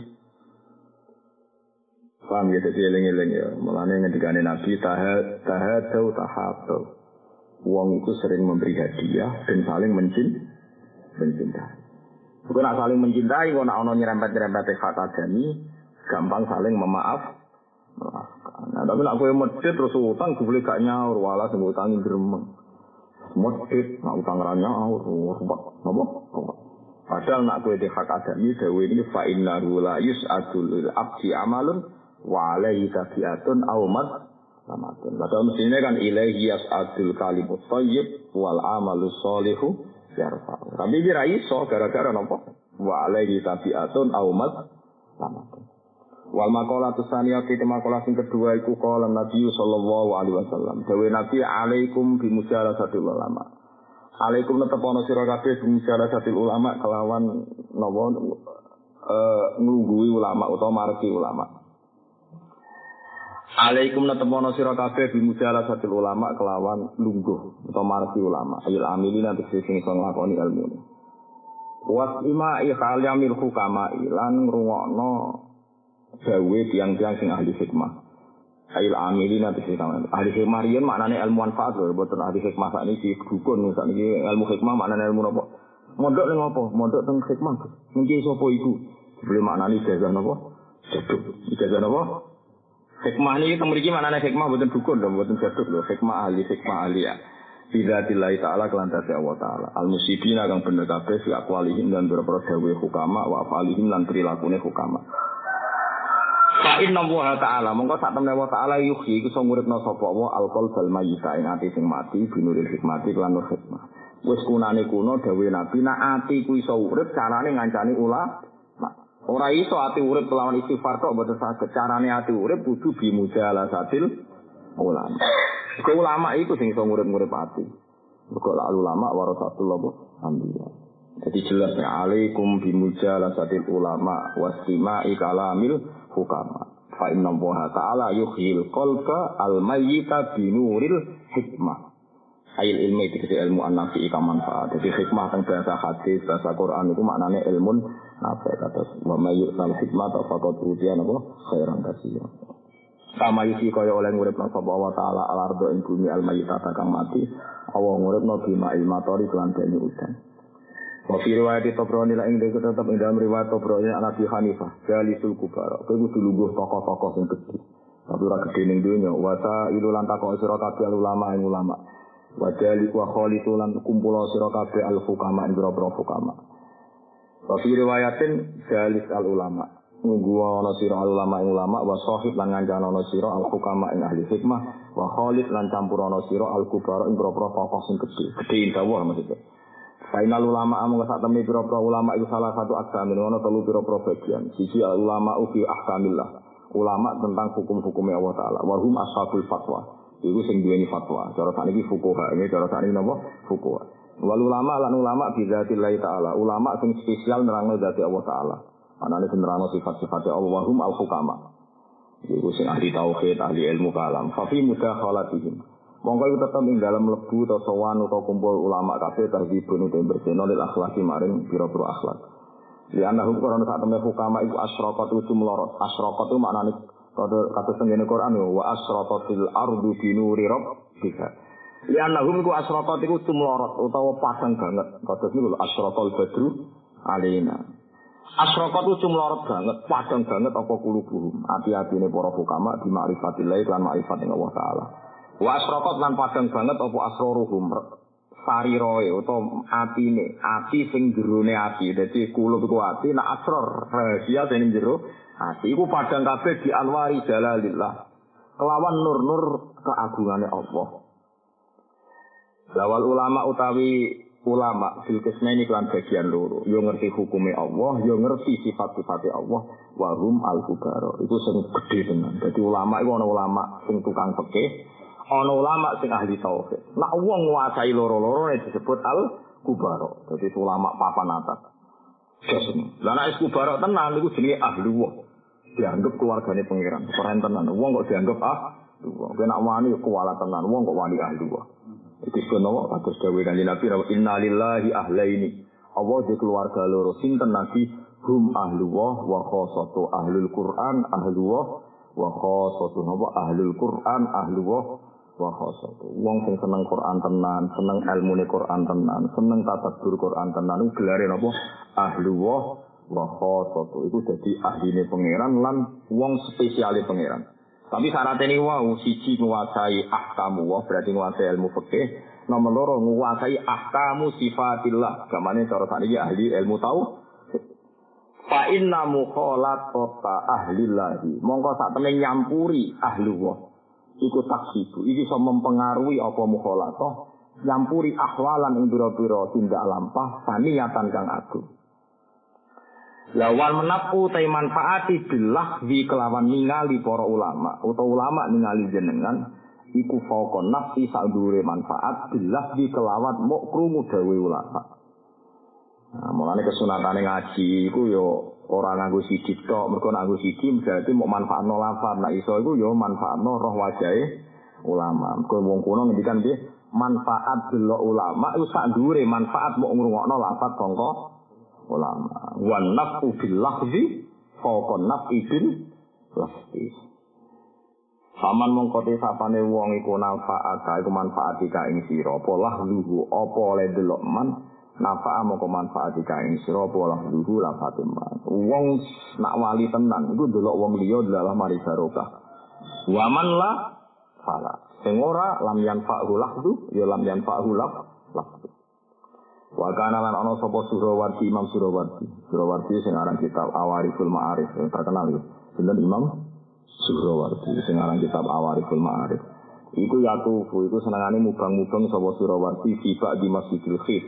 Paham ya, jadi eling-eling ya. Mulanya ngendikane Nabi, tahad, tahadau, tahabau. Wong itu sering memberi hadiah dan saling mencin, mencintai. Kau nak saling mencintai, kau nak ono nyerempet-nyerempet hak adami, gampang saling memaaf. Nah, tapi nak kue medit terus utang, gue boleh gak nyaur, walah sembuh utangin geremeng. Medit, nak utang ranya, ruwet, apa? Padahal nak kue di hak adami, dawe ini fa inna la yus'adul abdi amalun, wa alaihi tabiatun awmat Lamatun. Padahal mestinya kan ilahi yas'adul kalimut tayyib wal amalus solihu yarfa'u. Tapi dia iso gara-gara nopo? Wa alaihi tabiatun awmat lamatun. Wal makola tusaniyah kita makola sing kedua iku kala Nabi sallallahu alaihi wasallam. Dewe Nabi alaikum bi satu ulama. Alaikum netepono sira kabeh bi ulama kelawan napa eh ulama utawa marki ulama. Alaikum natemono sira kabeh bimujala satil ulama kelawan lungguh atau marki ulama. Ayil amilina tegese sing iso nglakoni ilmu. Was ima ikhal yamil hukama ilan ngrungokno dawe tiang-tiang sing ahli hikmah. Ayil amilina tegese sama. Ahli hikmah riyen maknane ilmu manfaat lho, boten ahli hikmah sak niki dukun sak niki ilmu hikmah maknane ilmu napa? Mondok ning apa? Mondok teng hikmah. Niki sapa iku? Boleh maknani ijazah napa? Jaduk. Ijazah napa? Hikmah ini kita memiliki mana hikmah bukan dukun dong, bukan jaduk loh. Hikmah ahli, hikmah ahli ya. Bila tilai ta'ala kelantasi Allah ta'ala. Al musibina kang bener kabeh fi akwalihim dan beberapa dawe hukama wa afalihim lan perilakunya hukama. Fa inna wa ta'ala mongko sak temne wa ta'ala yuhyi iku iso nguripno sapa wa alqal bal mayyita ing ati sing mati binuril hikmati lan nur hikmah. Wis kunane kuno dawe nabi nak ati ku iso urip carane ngancani ulah Ora iso ati urip kelawan istighfar kok mboten saged. Carane ati urip kudu satil ulama. Ke ulama itu sing iso ngurip-ngurip ati. Mergo lalu ulama warasatul apa? Anbiya. Jadi jelas ya alaikum satil ulama wastima'i kalamil hukama. Fa inna Allah ta'ala yuhyil qalba al-mayyita binuril hikmah. Ail ilmu itu ilmu an-nafi manfaat. Jadi hikmah tentang bahasa hadis, bahasa Quran itu maknanya ilmu apa kata wa mayyut sal hikmah ta faqat utiya napa khairan kasih sama yusi kaya oleh ngurip napa wa taala al ardo ing bumi al mayyitata kang mati. Awa ngurip napa bima ilmatori kelan banyu udan. Wa fi riwayat Tobroni la ing dhewe tetep ing dalam riwayat Tobroni Nabi Hanifah jalisul kubar kowe kudu lungguh tokoh-tokoh sing gedhe. Tapi ora gedhe ning donya. Wa ta ilu lan takok sira kabeh ulama ing ulama. Wa jali wa khalitu lan kumpul sira kabeh al hukama ing hukama. Wa fi riwayatin jalis al ulama. Nunggu ana sira al ulama ing ulama wa sahib lan ngancan ana sira al hukama ing ahli hikmah wa khalid lan campur ana sira al kubara ing propro tokoh sing gedhe. Gedhe dawuh maksudnya. Final ulama amung sak temi pira-pira ulama itu salah satu aksamin ono telu pira-pira bagian. Sisi ulama ufi ahkamillah. Ulama tentang hukum-hukumnya Allah taala. Warhum ashabul fatwa. Iku sing duweni fatwa. Cara sakniki fuqaha, ini cara sakniki napa? Fuqaha. Wal ulama lan ulama bidzatillahi taala. Ulama sing spesial nerangno zati Allah taala. Anane sing nerangno sifat-sifat Allah hum al hukama. Iku sing ahli tauhid, ahli ilmu kalam. Fa fi mudakhalatihim. Monggo iku tetep ing dalam lebu atau sowan atau kumpul ulama kabeh terhibun utawa berseno lil akhlaki maring pira-pira akhlak. Di anahum Quran saat temen hukama iku asyraqat itu melorot. Asyraqat itu maknane kata tengene Quran wa asyraqatil ardu bi nuri rabbika. Ya nahum ku asrotot iku tumlorot utawa padang banget. Kados niku lho asrotol badru alina. Asrotot itu cumlorot banget, padang banget apa kulubuhum. Hati-hati ini para hukama di ma'rifatillah lan ma'rifat Allah Ta'ala. Wa asrotot lan padang banget apa asroruhum. Sariroe atau ati ini, ati sing jerone ati. Jadi kulub itu ati, nah asror rahasia sing jero ati. Iku padang kabeh di anwari jalalillah. Kelawan nur-nur keagungannya Allah. Lawal ulama utawi ulama fil ini kelan bagian loro. Yo ngerti hukumnya Allah, yo ngerti sifat-sifatnya Allah. Warum al kubaro. Itu sing gede tenan. Jadi ulama itu ana ulama sing tukang fikih, ana ulama sing ahli tauhid. Nak wong nguasai loro-loro disebut al kubaro. Jadi ulama papan atas. Lah nek kubaro tenan niku jenenge ahli wah. Dianggap keluargane pangeran. Keren tenan. Wong kok dianggap ah, kena wani kuwala tenan. Wong kok wani ahli wah. Itu sebenarnya kados dawe kanji Nabi Inna lillahi ahlaini. Allah di keluarga loro sinten Nabi hum ahlullah wa khosatu ahlul Quran ahlullah wa khosatu napa ahlul Quran ahlullah wa khosatu. Wong sing seneng Quran tenan, seneng ilmu Quran tenan, seneng tadabbur Quran tenan iku gelare? Ahli wa wa khosatu. Iku dadi ahline pangeran lan wong spesiale pangeran. Tapi syaratnya ini wow, siji menguasai ahkamu wah berarti menguasai ilmu fikih. Nomor loro menguasai ahkamu sifatillah. Gamane cara tadi ahli ilmu tahu. Fa inna mukhalatata ahlillahi. Mongko sak temen nyampuri ahli wah iku taksibu. Iki iso mempengaruhi apa mukhalatah nyampuri ahwalan ing pira-pira tindak lampah saniyatan kang agung. Lawan menapu tai manfaati bilah di kelawan ningali para ulama atau ulama ningali jenengan iku fauqa nafsi sadure manfaat bilah di kelawan mok krungu dawe ulama. Nah, mulane kesunatane ngaji iku yo ora nganggo siji tok, mergo nganggo siji berarti mau manfaatno lafaz. Nah iso iku yo manfaatno roh wajahe ulama. Mergo wong kuno ngendikan piye? Manfaat delok ulama iku sak dhuwure manfaat mau ngrungokno lafaz sangka ulama. Wan nafu bil lafzi fawqa naf'i bil lafzi. Saman mongko sapane wong iku manfaat iku manfaat ika ing sira apa lahluhu apa oleh delok man nafa'a mongko manfaat ika ing sira apa lahluhu la fatimah. Wong nak wali tenan iku delok wong liya dalah mari barokah. Wa man la fala. Sing ora lam yanfa'hu lahdu ya lam yanfa'hu lahdu. Wa kana lan ana sapa Surawardi Imam Surawardi. Surawardi sing aran kitab Awariful Ma'arif yang terkenal ya. Sinten Imam Surawardi sing aran kitab Awariful Ma'arif. Iku ya tufu, iku senengane mubang-mubang sapa Surawardi sifat di Masjidil Khif.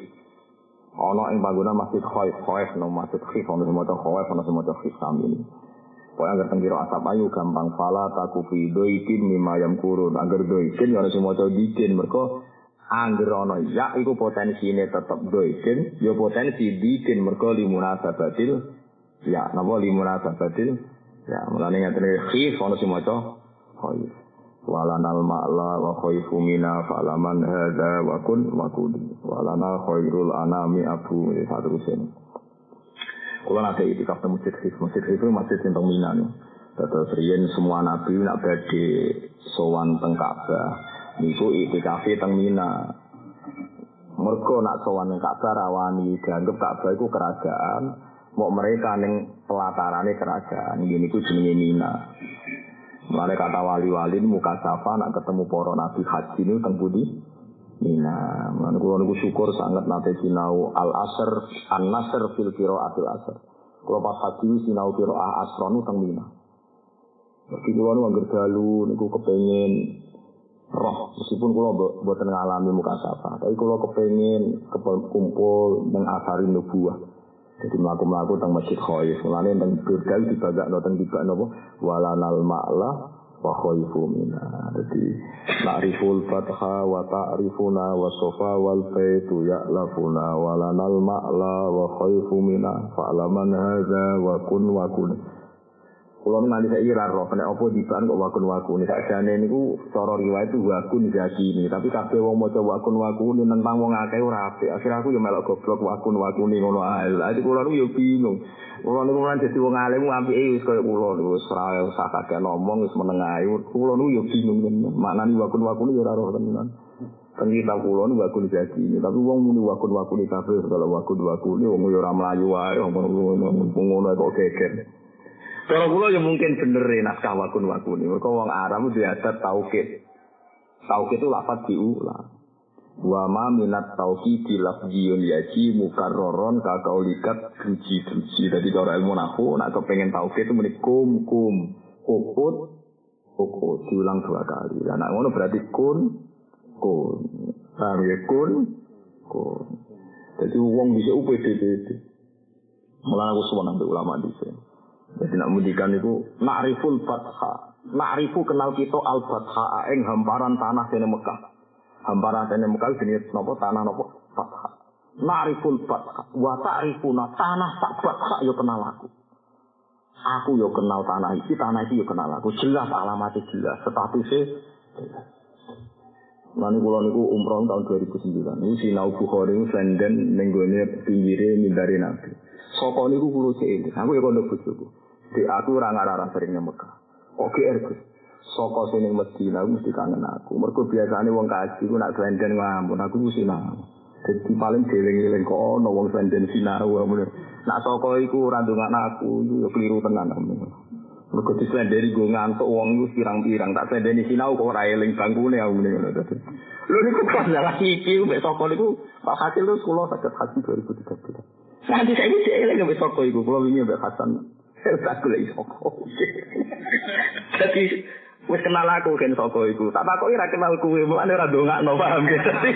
Ana ing panggonan Masjid Khaif, Khaif no Masjid Khif ana maca Khaif ana maca Khif sami. Pokoknya agar tengkiro asap ayu gampang fala takufi doikin mima yang kurun. Agar doikin ana sing maca dikin mereka Angger ana ya iku potensine tetep doikin, ya potensi dikin mergo limunasabatil ya napa limunasabatil ya mulane ngaten khif ana sing maca khaif. Walanal ma'la wa khaifu mina fa'laman hadza wa kun wa kudi. Walana khairul anami abu ini satu rusin. Kalau nanti itikaf di masjid khif, masjid khif masjid yang Mina nih. Terus riyen semua nabi nak badhe sowan teng Ka'bah niku itikafi teng Mina. Mergo nak sowan ning Ka'bah rawani dianggap Ka'bah iku kerajaan, mau mereka ning pelatarane kerajaan. Ini niku jenenge Mina. Mulane kata wali-wali muka safa nak ketemu para nabi haji ini teng budi Mina. Mulane niku syukur sangat nate sinau al asr an nasr fil qiraatil asr. Kula pas haji sinau qiraah asron teng Mina. Jadi kula nu angger dalu niku kepengin roh meskipun kula mboten ngalami muka sapa tapi kula kepengin kumpul nang asari nubuah. Jadi mlaku-mlaku teng masjid khaif. Mulane teng berdal dibagakno teng tiba napa? Walanal ma'la wa khaifu mina jadi na'riful fatha wa ta'rifuna wa sofa wal baitu ya'lafuna walanal ma'la wa khaifu mina fa'laman wa kun wa kun Kulo nanti saya ira roh, kena apa diban kok wakun wakuni. Sakjane niku cara riwayat itu wakun ini. Tapi kabeh wong maca wakun wakuni tentang wong akeh ora apik. Akhir aku ya melok goblok wakun wakuni ngono ae. Lah kulo niku ya bingung. Kulo niku kan dadi wong alim apike wis koyo kulo wis ora usah kakek ngomong wis meneng ae. Kulo niku ya bingung tenan. Maknane wakun wakuni ya ora roh tenan. Kita kulo niku wakun ini. Tapi wong muni wakun wakuni kabeh segala wakun wakuni wong ya ora mlayu wae wong ngono kok geger. Kalau kula ya mungkin bener ya naskah wakun wakuni. Mereka wong Arab biasa taukid. Taukid itu lafaz diulang. Wa ma minat di lafziyun yaji mukarroron kakaulikat duji-duji. Jadi cara ilmu nahu, nak kepengen taukid itu muni kum kum. Ukut, ukut. Diulang dua kali. Dan nak ngono berarti kun, kun. Paham ya kun, kun. Jadi uang bisa UPDPD. Mulai aku semua nanti ulama di sini. Jadi nak mudikan itu nakriful fatha. Nakrifu kenal kita al fatha ing hamparan tanah sene Mekah. Hamparan sene Mekah jenis nopo tanah nopo fatha. Nakriful fatha wa ta'rifuna tanah tak fatha yo kenal aku. Aku yo kenal tanah iki, tanah iki yo kenal aku. Jelas alamatnya jelas, statusnya jelas. Lalu kalau niku umroh tahun 2009, ini sinau Bukhari ini senden nenggone pinggirnya mindari Nabi. Soko niku kulo cilik, aku ya kondo bojoku. Di aku ora ngarara sering nang Mekah. Oke Gus. saka sini Medina aku mesti kangen aku. Mergo biasane wong kaji ku nak slenden ngampun aku mesti sinau. Jadi paling dieling-eling kok ono wong sinau ngono. Nak saka iku ora ndongan aku ya keliru tenan aku. Mergo dislendeni go ngantuk wong iku pirang-pirang tak slendeni sinau kok ora eling aku ngono. Lho niku pas jalan iki mbek saka niku Pak Hasil lu sekolah sakit haji 2013. Nanti saya ini eling mbek saka iku kula wingi mbek Hasan. Tak golek saka. Jadi wis kenal aku kan saka iku. Tak takoki ora kenal kuwe, mulane ora ndongakno paham ya. Dadi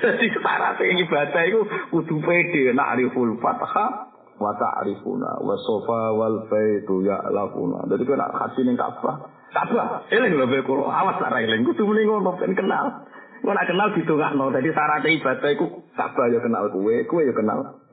dadi syarat ibadah iku kudu pede nak ariful fatha wa ta'rifuna wa sofa wal baitu ya'lafuna. Dadi kok nak hati ning Ka'bah. Ka'bah, eling mbek kula. Awas tak eling kudu muni ngono ben kenal. Kok nak kenal didongakno. Dadi syarat ibadah iku Ka'bah ya kenal kuwe, kuwe ya kenal.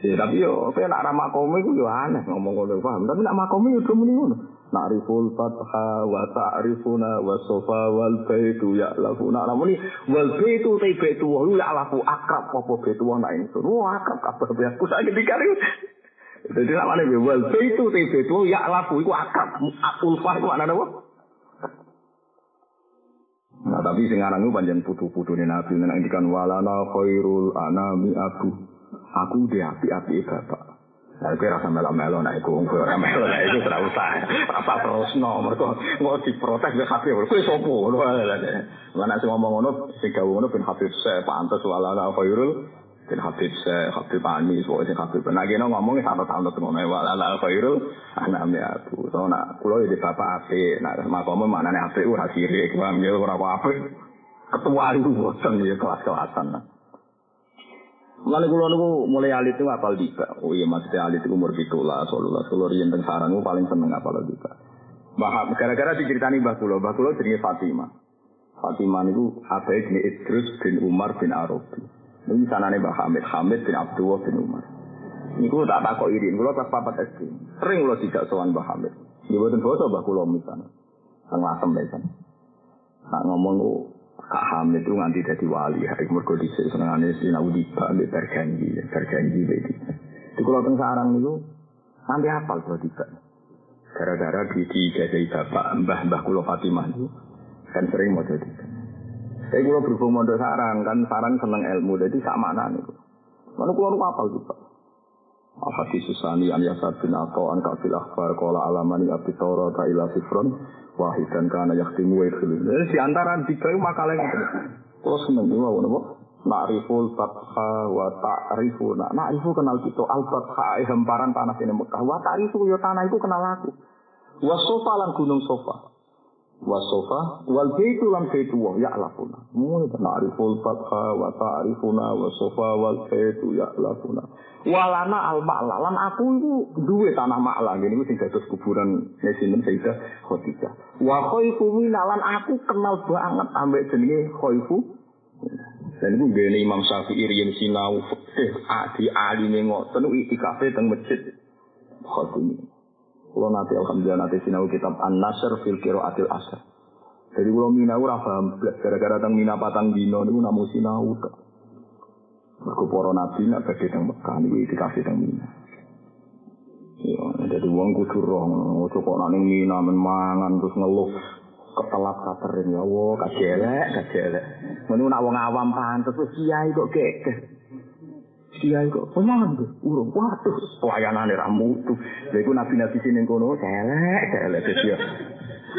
Ya, tapi yo, saya nak ramah komi itu yo aneh ngomong ngono paham. Tapi nak yo muni ngono. Na'riful fatha wa ta'rifuna wa sofa wal baitu ya lafuna. Namun ini wal baitu te baitu wa ya lafu akrab apa baitu wa nak ingsun. Wah akrab kabeh aku sak ketika iki. Jadi namanya wal baitu te baitu ya lafu iku akrab. Ulfah iku ana apa? Nah tapi sing aran ku panjen putu-putune Nabi nang ngendikan walana khairul anami abu. Aku udah api-api bapak. Nah, gue rasa melo-melo, nah iku gue rasa melo, nah iku serah usah. Apa terus no, mereka nggak diprotes gue hafif, gue sopo, mana sih ngomong ngono, si gawe ngono bin hafif se, pantas wala la khairul, bin hafif se, hafif anis, pokoknya sing hafif. Nah, gini ngomongnya satu tahun terus ngono, wala la khairul, anaknya aku. So, nak kulo jadi bapak api, nah makomnya mana nih api, gue hasiri, gue ambil berapa api, ketua itu bosan ya kelas-kelasan. Nah. Lalu kulo niku mulai alit itu apal dika. Oh iya maksudnya alit itu umur pitulah, solulah, solulah yang teng sarang paling seneng apal dika. Bah, gara-gara diceritani Mbah Kulo, Mbah Kulo jenenge Fatimah. Fatimah niku abae jenenge Idrus bin Umar bin Arabi. Niku sanane Mbah Hamid, Hamid bin Abdullah bin Umar. Niku tak takok irin, kulo pas papat SD. Sering kulo tidak sowan Mbah Hamid. Boten basa Mbah Kulo misalnya. Sang lasem lesan. Nak ngomong Hamid itu nganti jadi wali. Hari mergo dhisik senengane sinau tiba ambek berjanji, berjanji iki. Di kula teng sarang niku nanti hafal kula tiba. Gara-gara di dijajahi bapak mbah-mbah kula Fatimah itu kan sering mau jadi. Tapi kula berhubung mondok sarang kan sarang seneng ilmu jadi sak niku. Mana kula nu hafal juga. Al-Hadis Susani an Yasar bin Ato an Kafil Akhbar Kola Alamani Abdi Toro Ta'ila Sifron Wahid dan Kana Yakhtimu wa Idkhulu Jadi di antara tiga itu makalah yang Kalau seneng itu nopo Na'riful fatha wa ta'rifu. Na'rifu kenal kita Al-fatha hemparan tanah ini Mekah. Wa ta'rifu ya tanah itu kenal aku. Wa sofa lan gunung sofa Wa sofa Wal baitu lan baitu wa ya'lafuna Mulai na'riful fatha wa ta'rifuna Wa sofa wal baitu ya'lafuna Walana al ma'la lan aku itu duwe tanah ma'la gini sing dados kuburan Yasinten Sayyidah Khadijah. Wa khaifu minalan aku kenal banget ambek jenenge khaifu. Dan itu gini Imam Syafi'i riyen sinau fikih adi alime ngoten itikafe teng masjid Khatimi. Kulo nanti alhamdulillah nanti sinau kitab An-Nasr fil Qiraatil Asr. Jadi kulo minau ora paham gara-gara teng mina patang dino niku namung sinau tok. Mergo para nabi nak badhe teng Mekah niku dikasih teng Mina. Ya, jadi wong kudu roh ngono, kok nang Mina men mangan terus ngeluh ketelap katerin ya Allah kajelek kajelek. Ngono nak wong awam pantes terus kiai kok kekeh. Kiai kok pemangan tuh, urung waduh, pelayanane ra mutu. Lha iku nabi-nabi sing kono celek, celek ya.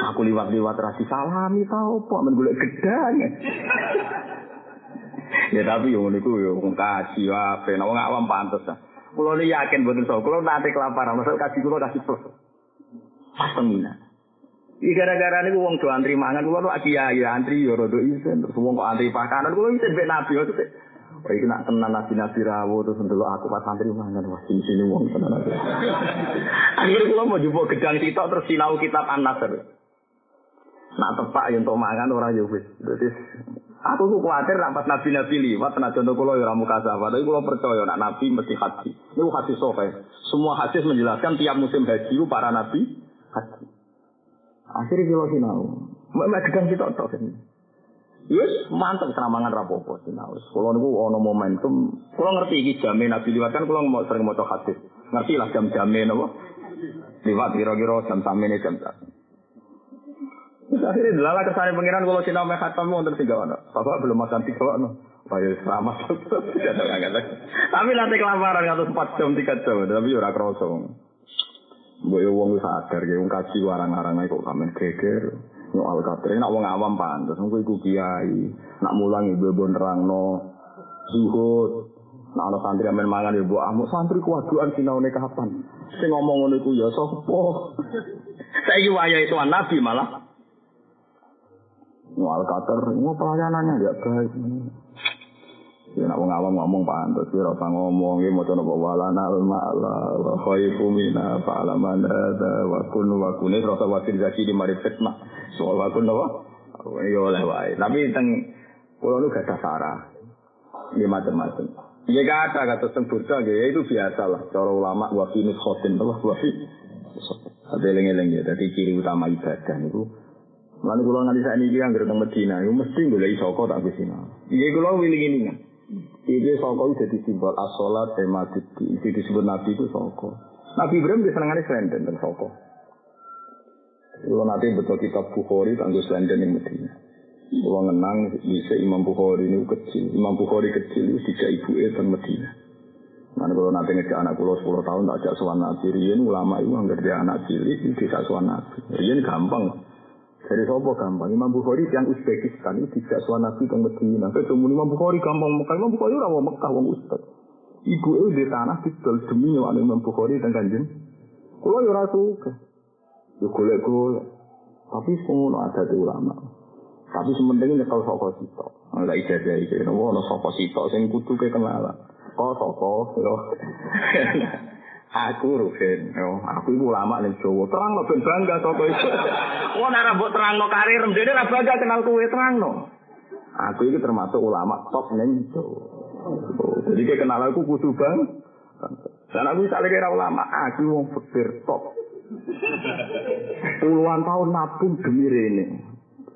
Aku liwat-liwat rasi salami tau apa men golek gedang. [laughs] Ya tapi yo niku yo wong kaji wae, nek wong awam pantes. Kulo ni yakin boten so, kulo nanti kelaparan, maksud kaji kulo kasih plus. Pas mina. Iki gara-gara niku wong do antri mangan tuh kiai ya antri yo rada isen, terus wong kok antri pakanan kulo isen mbek nabi yo Oh nak tenan nabi nabi rawo terus ndelok aku pas antri mangan wah sini sini wong tenan aku. [laughs] Akhirnya kulo mau jupuk gedang sitok terus sinau kitab An-Nasr. Nak tepak yang untuk makan orang yo wis. Aku tuh khawatir nak pas nabi-nabi liwat, nah contoh kalau ya ramu kasar, tapi kalau percaya nak nabi mesti haji. Ini hadis sokai. Semua hadis menjelaskan tiap musim haji para nabi haji. Akhirnya kalau sinau, mak gedang kita tok Yes, mantap senamangan rapopo sinau. Kalau niku ono momentum, kalau ngerti iki jamin nabi liwat kan kalau mau sering mau hadis. Ngerti lah jam jamin apa? Liwat kira-kira jam samene jam Akhirnya delala ke sana pengiran kalau sinau mek khatam wonten tiga ono. Bapak belum makan tiga ono. Ayo selamat. Tapi nanti kelaparan atau empat jam tiga jam, tapi ora kroso. Mbok yo wong sadar ge wong kaji warang-arang kok kamen geger. Nyoal kader nak wong awam pantes, mung iku kiai. Nak mulang ibu ibu nerangno zuhud. Nak ana santri amen mangan mbok amuk santri kuwaduan sinaune kapan. Sing ngomong ngono iku ya sapa? [laughs] Saiki wayahe tuan Nabi malah Wal kater, mau pelayanannya nggak baik. Ya nak wong awam ngomong pantes, kira apa ngomong, ya mau coba wala nal ma'la, wa khaifu mina fa'ala man hadha, wa kun wa kun, ini rasa wakil zaki di mari fitnah. Soal wa kun apa? Ya oleh wae. Tapi teng, kalau lu gak ada. Ya macam-macam. Ya gak ada kata sempurna, ya itu biasa lah. Cara ulama, wa finis khotin, apa? Wa finis Tapi eleng-eleng ya, jadi ciri utama ibadah itu Lalu kalau nanti saat ini yang datang Medina, itu mesti boleh soko tak ke sini. Iya kalau willing ini kan. Iya soko itu jadi simbol asolat tema itu disebut Nabi itu soko. Nabi Ibrahim bisa senengane selenden dan soko. Kalau nanti betul kitab Bukhari tangguh selenden yang Medina. Kalau ngenang bisa Imam Bukhari ini kecil. Imam Bukhari kecil itu tiga ibu dan Medina. Mana kalau nanti ngejak anak pulau 10 tahun tak ajak suan Nabi. Rian ulama itu nggak dia anak cilik itu tidak suan Nabi. Rian gampang. Dari sopo gampang. Imam Bukhari yang Uzbekistan itu tidak suan Nabi ke Medina. Ketemu Imam Bukhari gampang Mekah. Imam Bukhari orang Mekah, orang Uzbek. Ibu itu di tanah didol demi nyawak Imam Bukhari dan kanjen. Kalau ya rasa Ya golek-golek. Tapi semua ada di ulama. Tapi sementing ini kalau soko sitok. Enggak ijazah itu. Nopo no soko sitok. Sing kudu ke kenalan. Kok soko. [laughs] Aku Ruben, yo, aku ibu lama nih Jawa. Terang lo ben bangga itu. [laughs] Wah nara buat terang lo karir, jadi nara bangga kenal kue terang lo. Aku ini termasuk ulama top nih Jawa. Jadi kayak kenal aku kudu bang. Dan aku misalnya kira ulama, aku mau pikir top. Puluhan tahun nabung demi rene.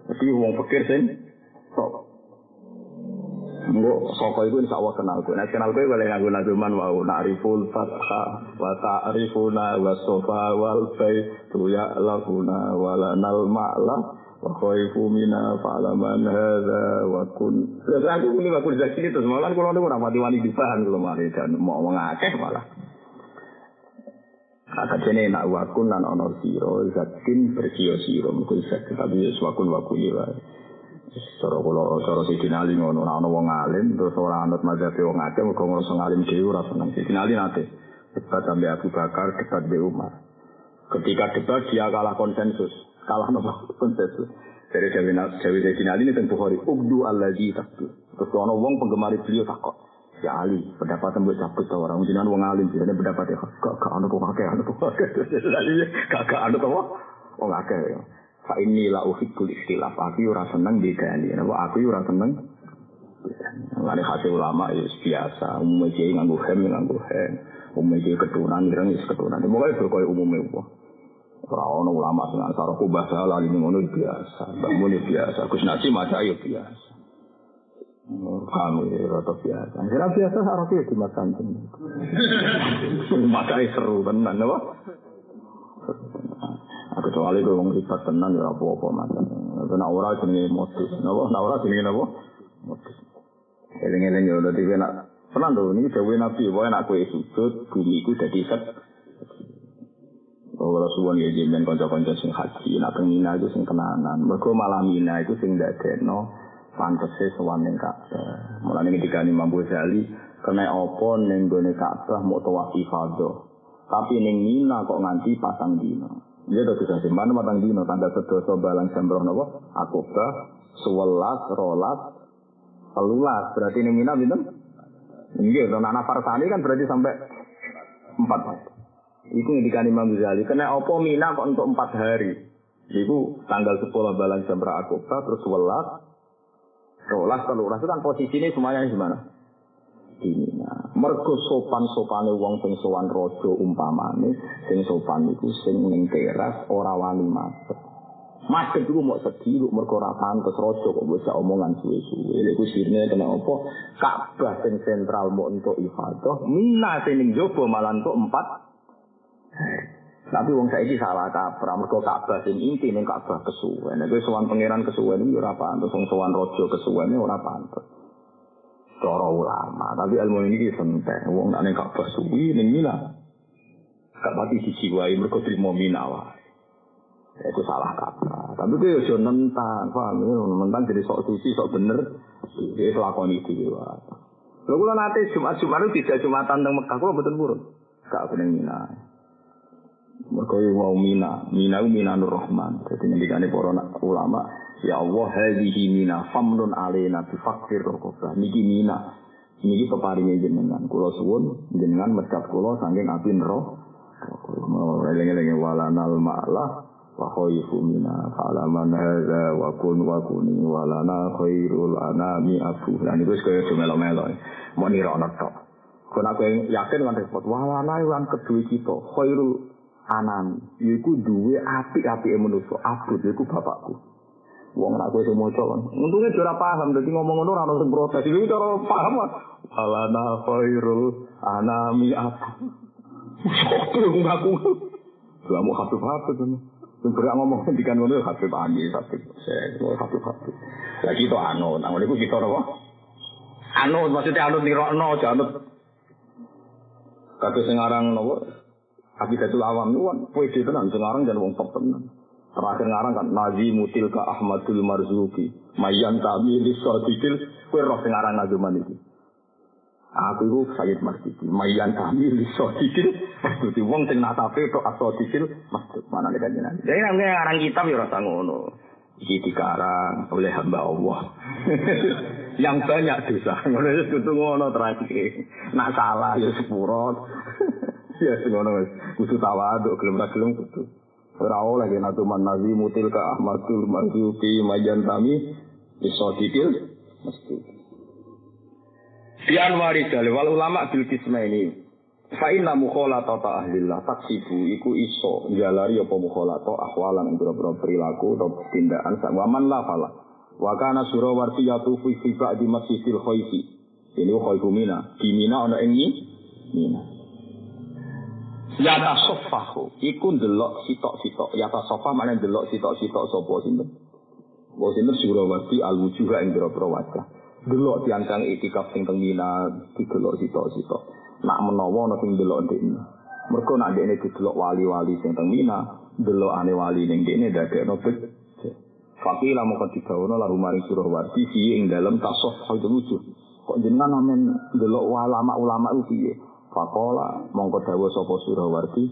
Tapi wong pikir sen sok. Engko sapa iku insya Allah kenal kowe. Nek kenal kowe oleh nganggo lagu man wau na'riful fatha wa ta'rifuna wa sofa wal fai tu ya lakuna wa lanal ma'la wa khaifu mina fa'ala hadza wa kun. Lah aku muni aku zakiri terus malah kula ora mati wani dipahan kula mari dan mau ngakeh malah. Kata jene nak wakun lan honor siro, zatin bersio siro, mungkin zat tapi wakun wakuni wae. Cara kula cara Sidina Ali ngono ana wong alim terus ora anut mazhab wong akeh mergo ngono sing alim ora seneng. Sidina Ali nate debat sampai Abu Bakar, debat di Umar. Ketika debat dia kalah konsensus, kalah nopo [laughs] konsensus. Dari Dewi Dewi Sidina Ali ini tentang Bukhari, Ugdu allazi takdu. Terus ana wong penggemar beliau takut. Ya Ali, pendapat mbok cabut ta orang jenengan wong alim jadi pendapat ya gak gak ana kok akeh ana kok akeh. Gak gak ana kok wong akeh. Fa inni la uhibbul ikhtilaf. Aku ora seneng bedani. Aku ora seneng Lari hati ulama itu biasa. Umumnya kiai nganggu hem, nganggu hem. Umumnya kiai keturunan, kira ngis keturunan. Pokoknya berkaya umumnya apa. Orang ulama dengan sarah kubah salah ini ngono biasa. Bangun biasa. Gus Nasi ya biasa. Kami rata biasa. Kira biasa sarah itu di mas kancing. [laughs] Masa seru tenan, apa? kecuali gue wong ribat tenan ya apa-apa mantan. Itu nak ora jenenge modus. Napa nak ora jenenge napa? Modus. Eling-eling yo dadi nak tenan lho niki dawuh Nabi wae nak kowe sujud bumi iku dadi set. Oh, kalau suwon ya jenengan kanca-kanca sing haji, nak teng Mina itu sing tenanan. Mergo malah Mina itu sing ndadekno pantese sowan ning Ka'bah. Mulane ketika Imam Ghazali kena apa ning gone Ka'bah mau tawaf ifadah. Tapi ning Mina kok nganti pasang dino. Iya tuh bisa simpan matang dino tanggal sedoso balang sembroh nopo akobah sewelas rolas telulas. Berarti ini mina binten iya tuh nana farsani kan berarti sampai empat. Itu yang dikani Imam Ghazali kena opo mina kok untuk empat hari? Itu tanggal sepuluh balang sembroh akobah terus sewelas rolas telulas itu kan posisinya semuanya di mana di Mina. Mergo sopan-sopane wong sing sowan raja umpamane, sing sopan iku sing ning teras ora wani madhep. Madhep iku mok sedih lu mergo ora pantes raja kok bisa omongan suwe-suwe. Lek sirine kena apa? Ka'bah sing sentral mok entuk ibadah, Mina sing ning jaba malah entuk empat Tapi wong saiki salah kaprah, mergo Ka'bah sing inti ning Ka'bah kesuwen. Nek sowan pangeran kesuwen iki ora pantes, wong sowan raja kesuwen ora pantes. Cara ulama, tapi ilmu ini ki sentek. Wong nek ning Ka'bah suwi ning Mina. Gak pati siji wae mergo trimo Mina wae. Itu salah kaprah. Tapi itu ya nentang, paham ya? Nentang jadi sok suci, sok bener. Dia kelakuan itu ya. Lalu kalau nanti Jumat-Jumat itu tidak Jumatan tentang Mekah, kalau betul buruk. Gak bener Mina. Mereka mau mina, mina itu mina nur rahman. Jadi kan para ulama, ya Allah hadhihi mina famnun alena bifakir rokobah. Niki mina, niki peparingnya jenengan. Kulo suwun jenengan medap kulo saking api roh. Eleng-eleng walanal ma'lah wa khaifu mina falaman hadza wa kun wa kuni walana khairul anami afu. Lah niku wis kaya melo-melo. Mau nirono tok. Kon aku yakin kan repot. Walana lan kedue kita khairul anami yaiku duwe apik-apike manusa abot yaiku bapakku. Wong ora kowe sing maca kan untune ora paham dadi ngomong ngono ora ono sing protes. Iki cara paham alana khairul anami apa Kok ngaku Gak mau habib habib kan Sebenernya ngomong ngendikan ngono habib ani habib saya habib habib lagi itu anut. Nang niku kita apa? Anut maksudnya anut nirokno janut Kata sing aran napa Akidatul awam itu kan pede tenan, sekarang jangan wong top tenan. Terakhir ngarang kan Nazi mutil ke Ahmadul Marzuki. Mayan kami di Sodikil, kue roh sekarang nazuman itu. Aku itu Sayyid Marzuki. Mayan kami di Sodikil, Marzuki. Wong sing natape itu Asodikil, Marzuki. Mana dekat jenang. Jadi namanya ngarang kitab ya rasa ngono. Iki dikarang oleh hamba Allah. [laughs] Yang banyak dosa. Ngono itu kudu ngono terakhir. Nak salah ya sepurot. Ya ngono wis. Kudu tawaduk gelem ra gelem kudu. Ora oleh yen atuman nazi mutil ka Ahmadul Marzuki majan kami iso dikil mesti. Pian waridal wal ulama bil kismaini. Fa inna mukhalata ahlillah taksibu iku iso jalari apa mukhalata ahwalan boro-boro perilaku atau tindakan sak waman la fala. Wa kana surawarti yatufu fi ba'di masjidil khaifi. Ini khaifu mina. Di mina ana ing mina. Yata sofahu, iku ndelok sitok-sitok. Yata sofa mana ndelok sitok-sitok sopo sinten. Wa sinten Surawati al-wujuh ing boro-boro wajah. Delok diancang itikaf sing teng Mina, didelok sitok-sitok. Nak menawa ana sing ndelok ndekne. Mergo nak ndekne didelok wali-wali sing teng Mina, delok wali ning ndekne dadekno bet. Fakila moko digawono lalu maring Surawati fi ing dalem tasof itu wujuh. Kok jenengan amen delok ulama-ulama piye? Fakola mongko dawa sapa Surawarti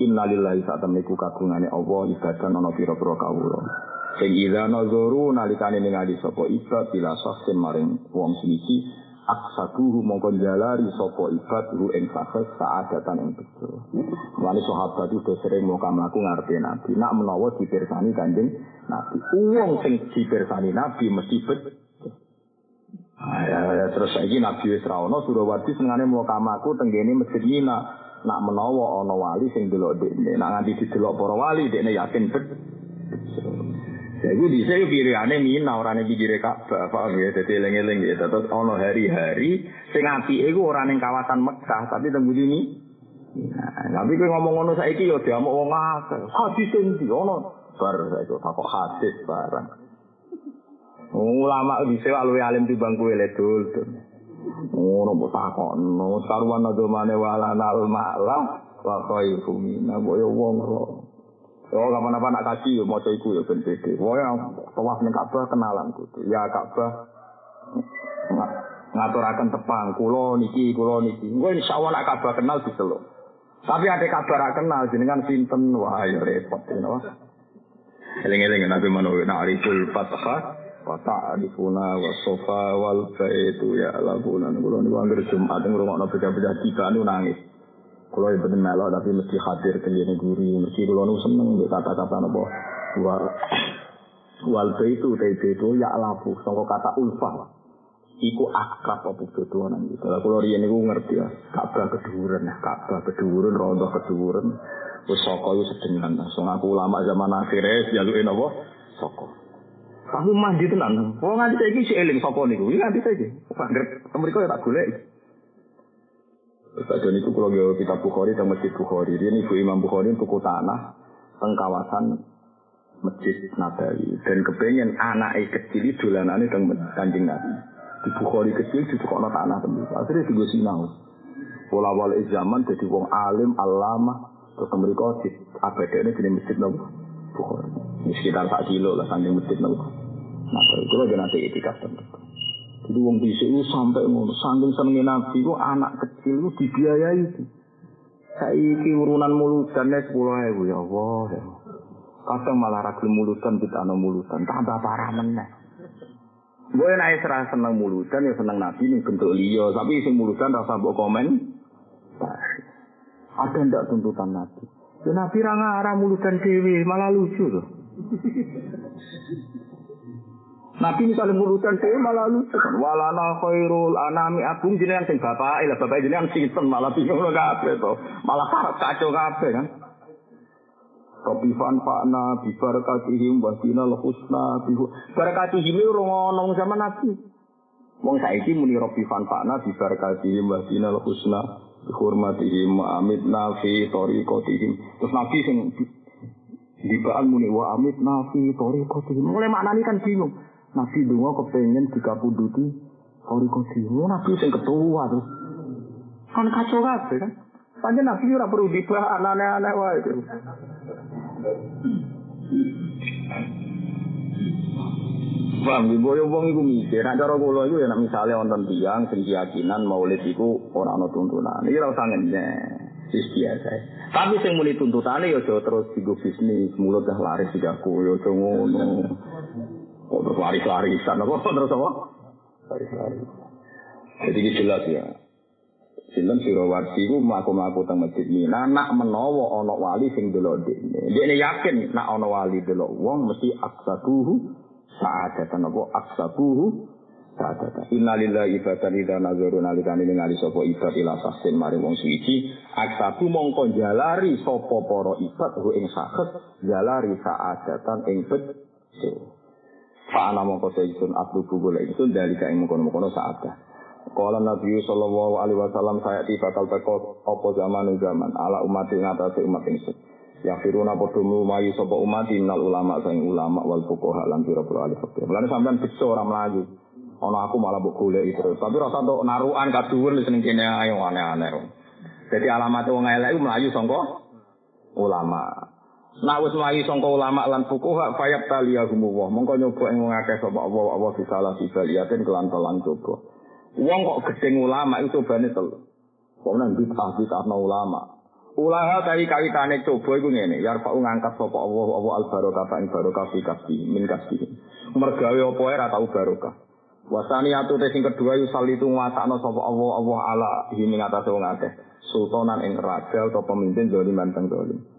innalillahi sak kagungane Allah ibadah ana pira-pira kawula. Sing ida nazaru nalikane ningali sapa ibad bila saksen maring wong siji aksaduhu mongko jalari sapa ibad ru ing sakes saadatan ing bejo. Mulane sahabat itu sering mau mlaku ngarepe Nabi. Nak menawa dipirsani Kanjeng Nabi. Wong sing dipirsani Nabi mesti bet terus lagi Nabi wis ra ono Surawati senengane mau kamaku tenggene Masjid Mina. Nak menawa ana wali sing delok dekne, nak nganti didelok para wali dekne yakin bet. Jadi di saya pirane Mina ora ning pinggire Ka'bah, paham ya? Dadi eling-eling ya. Terus ana hari-hari sing apike iku ora ning kawasan Mekah, tapi teng ini. Nah, tapi kowe ngomong ngono saiki ya diamuk wong akeh. Hadis sing ono bar saiki takok hadis barang. Ulama sewa luwe alim timbang kowe ledul. Ngono mbok takokno, karuan agamane wala nal malah wa khairu minna mbok yo wong kok. Oh, kapan-apa nak kaji yo maca iku yo ben pede. Pokoke tawaf ning Ka'bah kenalan kudu. Ya Ka'bah ngaturaken tepang kula niki kula niki. Kowe insyaallah nak Ka'bah kenal diceluk. Tapi ada kabar kenal jenengan sinten wah ya repot ya. Eling-eling Nabi Manu na'riful fathah wa ta'rifuna wa sofa wal baitu ya laguna kula niku anggere Jumat ngrungokno beda-beda tiga niku nangis. Kula ya bener melok tapi mesti hadir kene guru. Mesti kula niku seneng mbek kata-kata napa wa wal baitu itu ya lafu saka kata ulfa. Iku akrab apa bedo nang iki? Kula kula riyen niku ngerti ya. Ka'bah keduren Ka'bah keduren rondo keduren wis saka yo sedengan. Langsung aku ulama zaman akhir jaluke napa saka Aku mandi tenan. Oh nganti saiki si eling sapa niku? Iki nganti saiki. Anggere mriko ya tak golek. Bagian itu kalau gawe kitab Bukhari dan Masjid Bukhari. Ini Ibu Imam Bukhari tuku tanah teng kawasan Masjid Nabawi dan kepengen anak kecil itu dolanane teng Kanjeng Nabi. Di Bukhari kecil ditukokno tanah tembus. Akhirnya digo sinau. Pola wal zaman jadi wong alim, alama, terus mereka di abadane jadi Masjid Nabawi. Bukhari. Ini sekitar 4 kilo lah saking Masjid Nabawi. Nah, lagi nanti itikaf tentu. Jadi wong bisa itu sampai ngono, saking senengnya Nabi itu anak kecil itu dibiayai. Saiki urunan mulutannya sepuluh ribu ya Allah. Ya. Kadang malah ragil mulutan kita no mulutan, tambah parah meneh. Gue naik serah seneng mulutan ya seneng Nabi ini bentuk liya, tapi sing mulutan rasa mbok komen. Ada ndak tuntutan Nabi? Ya Nabi ra ngarah mulutan dewi, malah lucu loh. Nabi misalnya ngurusan dia malah lucu kan. Walana khairul anami agung jenengan sing bapak, lah bapak jenengan sinten malah bingung kabeh to. Malah kacau kabeh kan. Kopi fan fakna bi barakatihim wa dinal husna bi barakatihim ora ngono sama Nabi. Wong saiki muni Rabbi fan fakna bi barakatihim wa dinal husna bi hurmatihim amitna fi tariqatihim. Terus Nabi sing dibaan muni wa amitna fi tariqatihim. Mulai maknani kan bingung. Nabi dungo kepengen dikapuduti Kori kodi, oh, Nabi sing ketua tuh. Kan kacau kabeh kan. Panjang Nabi ora perlu dibah aneh-aneh wae itu. Bang, di boyo wong iku mikir, nek cara kula iku ya nek misale wonten tiyang sing keyakinan maulid iku ora ana tuntunan. Iki ora usah ngenyek. Wis biasa. Tapi sing muni tuntutane ya aja terus digo bisnis, mulut dah laris ya aja ngono. Oh, terus laris-larisan apa terus apa? Laris-larisan. Jadi ini jelas ya. Sinten Sirawarsi ku mlaku-mlaku teng Masjid Mina nak menawa ana wali sing delok dekne. Dekne yakin nak ana wali delok wong mesti aksabuhu sa'adatan apa aksabuhu sa'adatan. Innalillahi ibadan idza nazaru nalikane ningali sapa ibad ila sahsin mari wong suci aksabu mongko jalari sapa para ibad hu ing sakit jalari sa'adatan ing bejo. Fa'ana mongko seisun atlubu golek itu dari kae mongko-mongko sa'adah. Kala Nabi sallallahu alaihi wasallam saya tiba bakal teko apa zaman zaman ala umat ing atase umat ingsun. Ya firuna padha mlumayu sapa umat innal ulama saing ulama wal fuqaha lan pira-pira ahli fikih. Lan sampean bisa ora mlayu. Ana aku malah mbok golek terus. Tapi rasa tok narukan wis ning kene ayo aneh-aneh. Jadi alamat wong elek iku mlayu sangka ulama. Nak wis mlayu sangka ulama lan fuqaha fayab taliyahumullah. Mongko nyoba ing wong akeh sapa Allah Allah bisalah sibaliatin kelan telan coba. Wong kok gedeng ulama itu cobane telu. Kok nang bid'ah bid'ahno ulama. Ulama dari kawitane coba iku ngene, ya pak ngangkat sapa Allah Allah al barokah fa barokah fi kasbi min kasbi. Mergawe apa ora tau barokah. Wasani atu sing kedua yusal itu nguasakno sapa Allah Allah ala himi ngatasé wong akeh. Sultanan ing raja atau pemimpin dolim manteng dolim.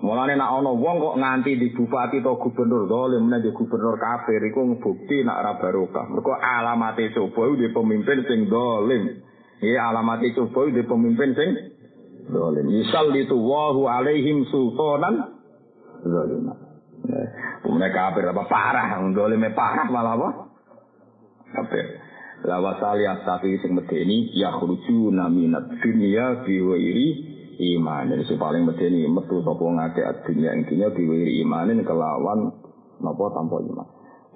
Mulane nak ana wong kok nganti di bupati atau gubernur dolim nek di gubernur kafir iku ngebukti nak ora barokah. Mergo alamate coba di pemimpin sing dolim. Ya alamate coba di pemimpin sing dolim. Misal itu wahu alaihim sultanan dolim. Mereka kafir apa parah, dolime parah malah apa? Kafir. La wasali tapi sing medeni ya khruju naminat dunya biwairi iman. Jadi si paling medeni metu sapa ngake dunia intinya diwiri imanin kelawan napa tanpa iman.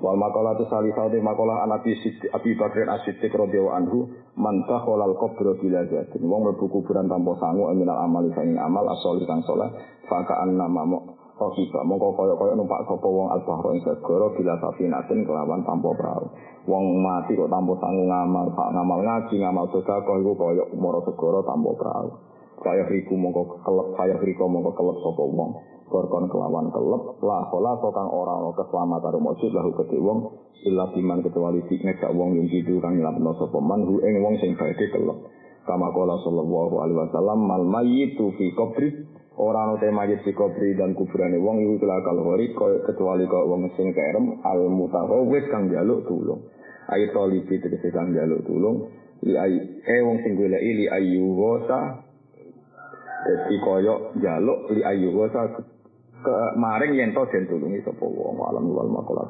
Wal makalah tu salih saudi makalah anak Abi Bakr As-Siddiq radhiyallahu anhu man takhalal qabra bila zatin. Wong mlebu kuburan tanpa sangu minal amali sanging amal asol kang saleh faka nama mo Kofifa, mongko koyok-koyok numpak sopo wong al-bahro ing segoro bila safinatin kelawan tanpa perahu. Wong mati kok tanpa sanggup ngamal, pak ngamal ngaji, ngamal sedekah, iku koyok moro segoro tanpa perahu. Saya riku mongko kelep, saya riku mongko kelep sopo wong. Korkon kelawan kelep, lah kola kang orang lo keselamatan rumosud lahu keti wong, illa biman kecuali di ngejak wong yang hidu kang nyelapno sopo man, hu ing wong sing baik kelep. Kama kola sallallahu alaihi wasallam, mal mayyitu fi qabri Orang utai majid si kubri dan kuburane wong iku telah kalori kecuali kau wong sing kerem al mutahawis kang jaluk tulung. Ayo tolibi tegese kang jaluk tulung. Li ay eh wong sing golek li ayu wasa. Dadi koyo jaluk li ayu wasa ke maring yen to den tulungi sapa wong alam wal makola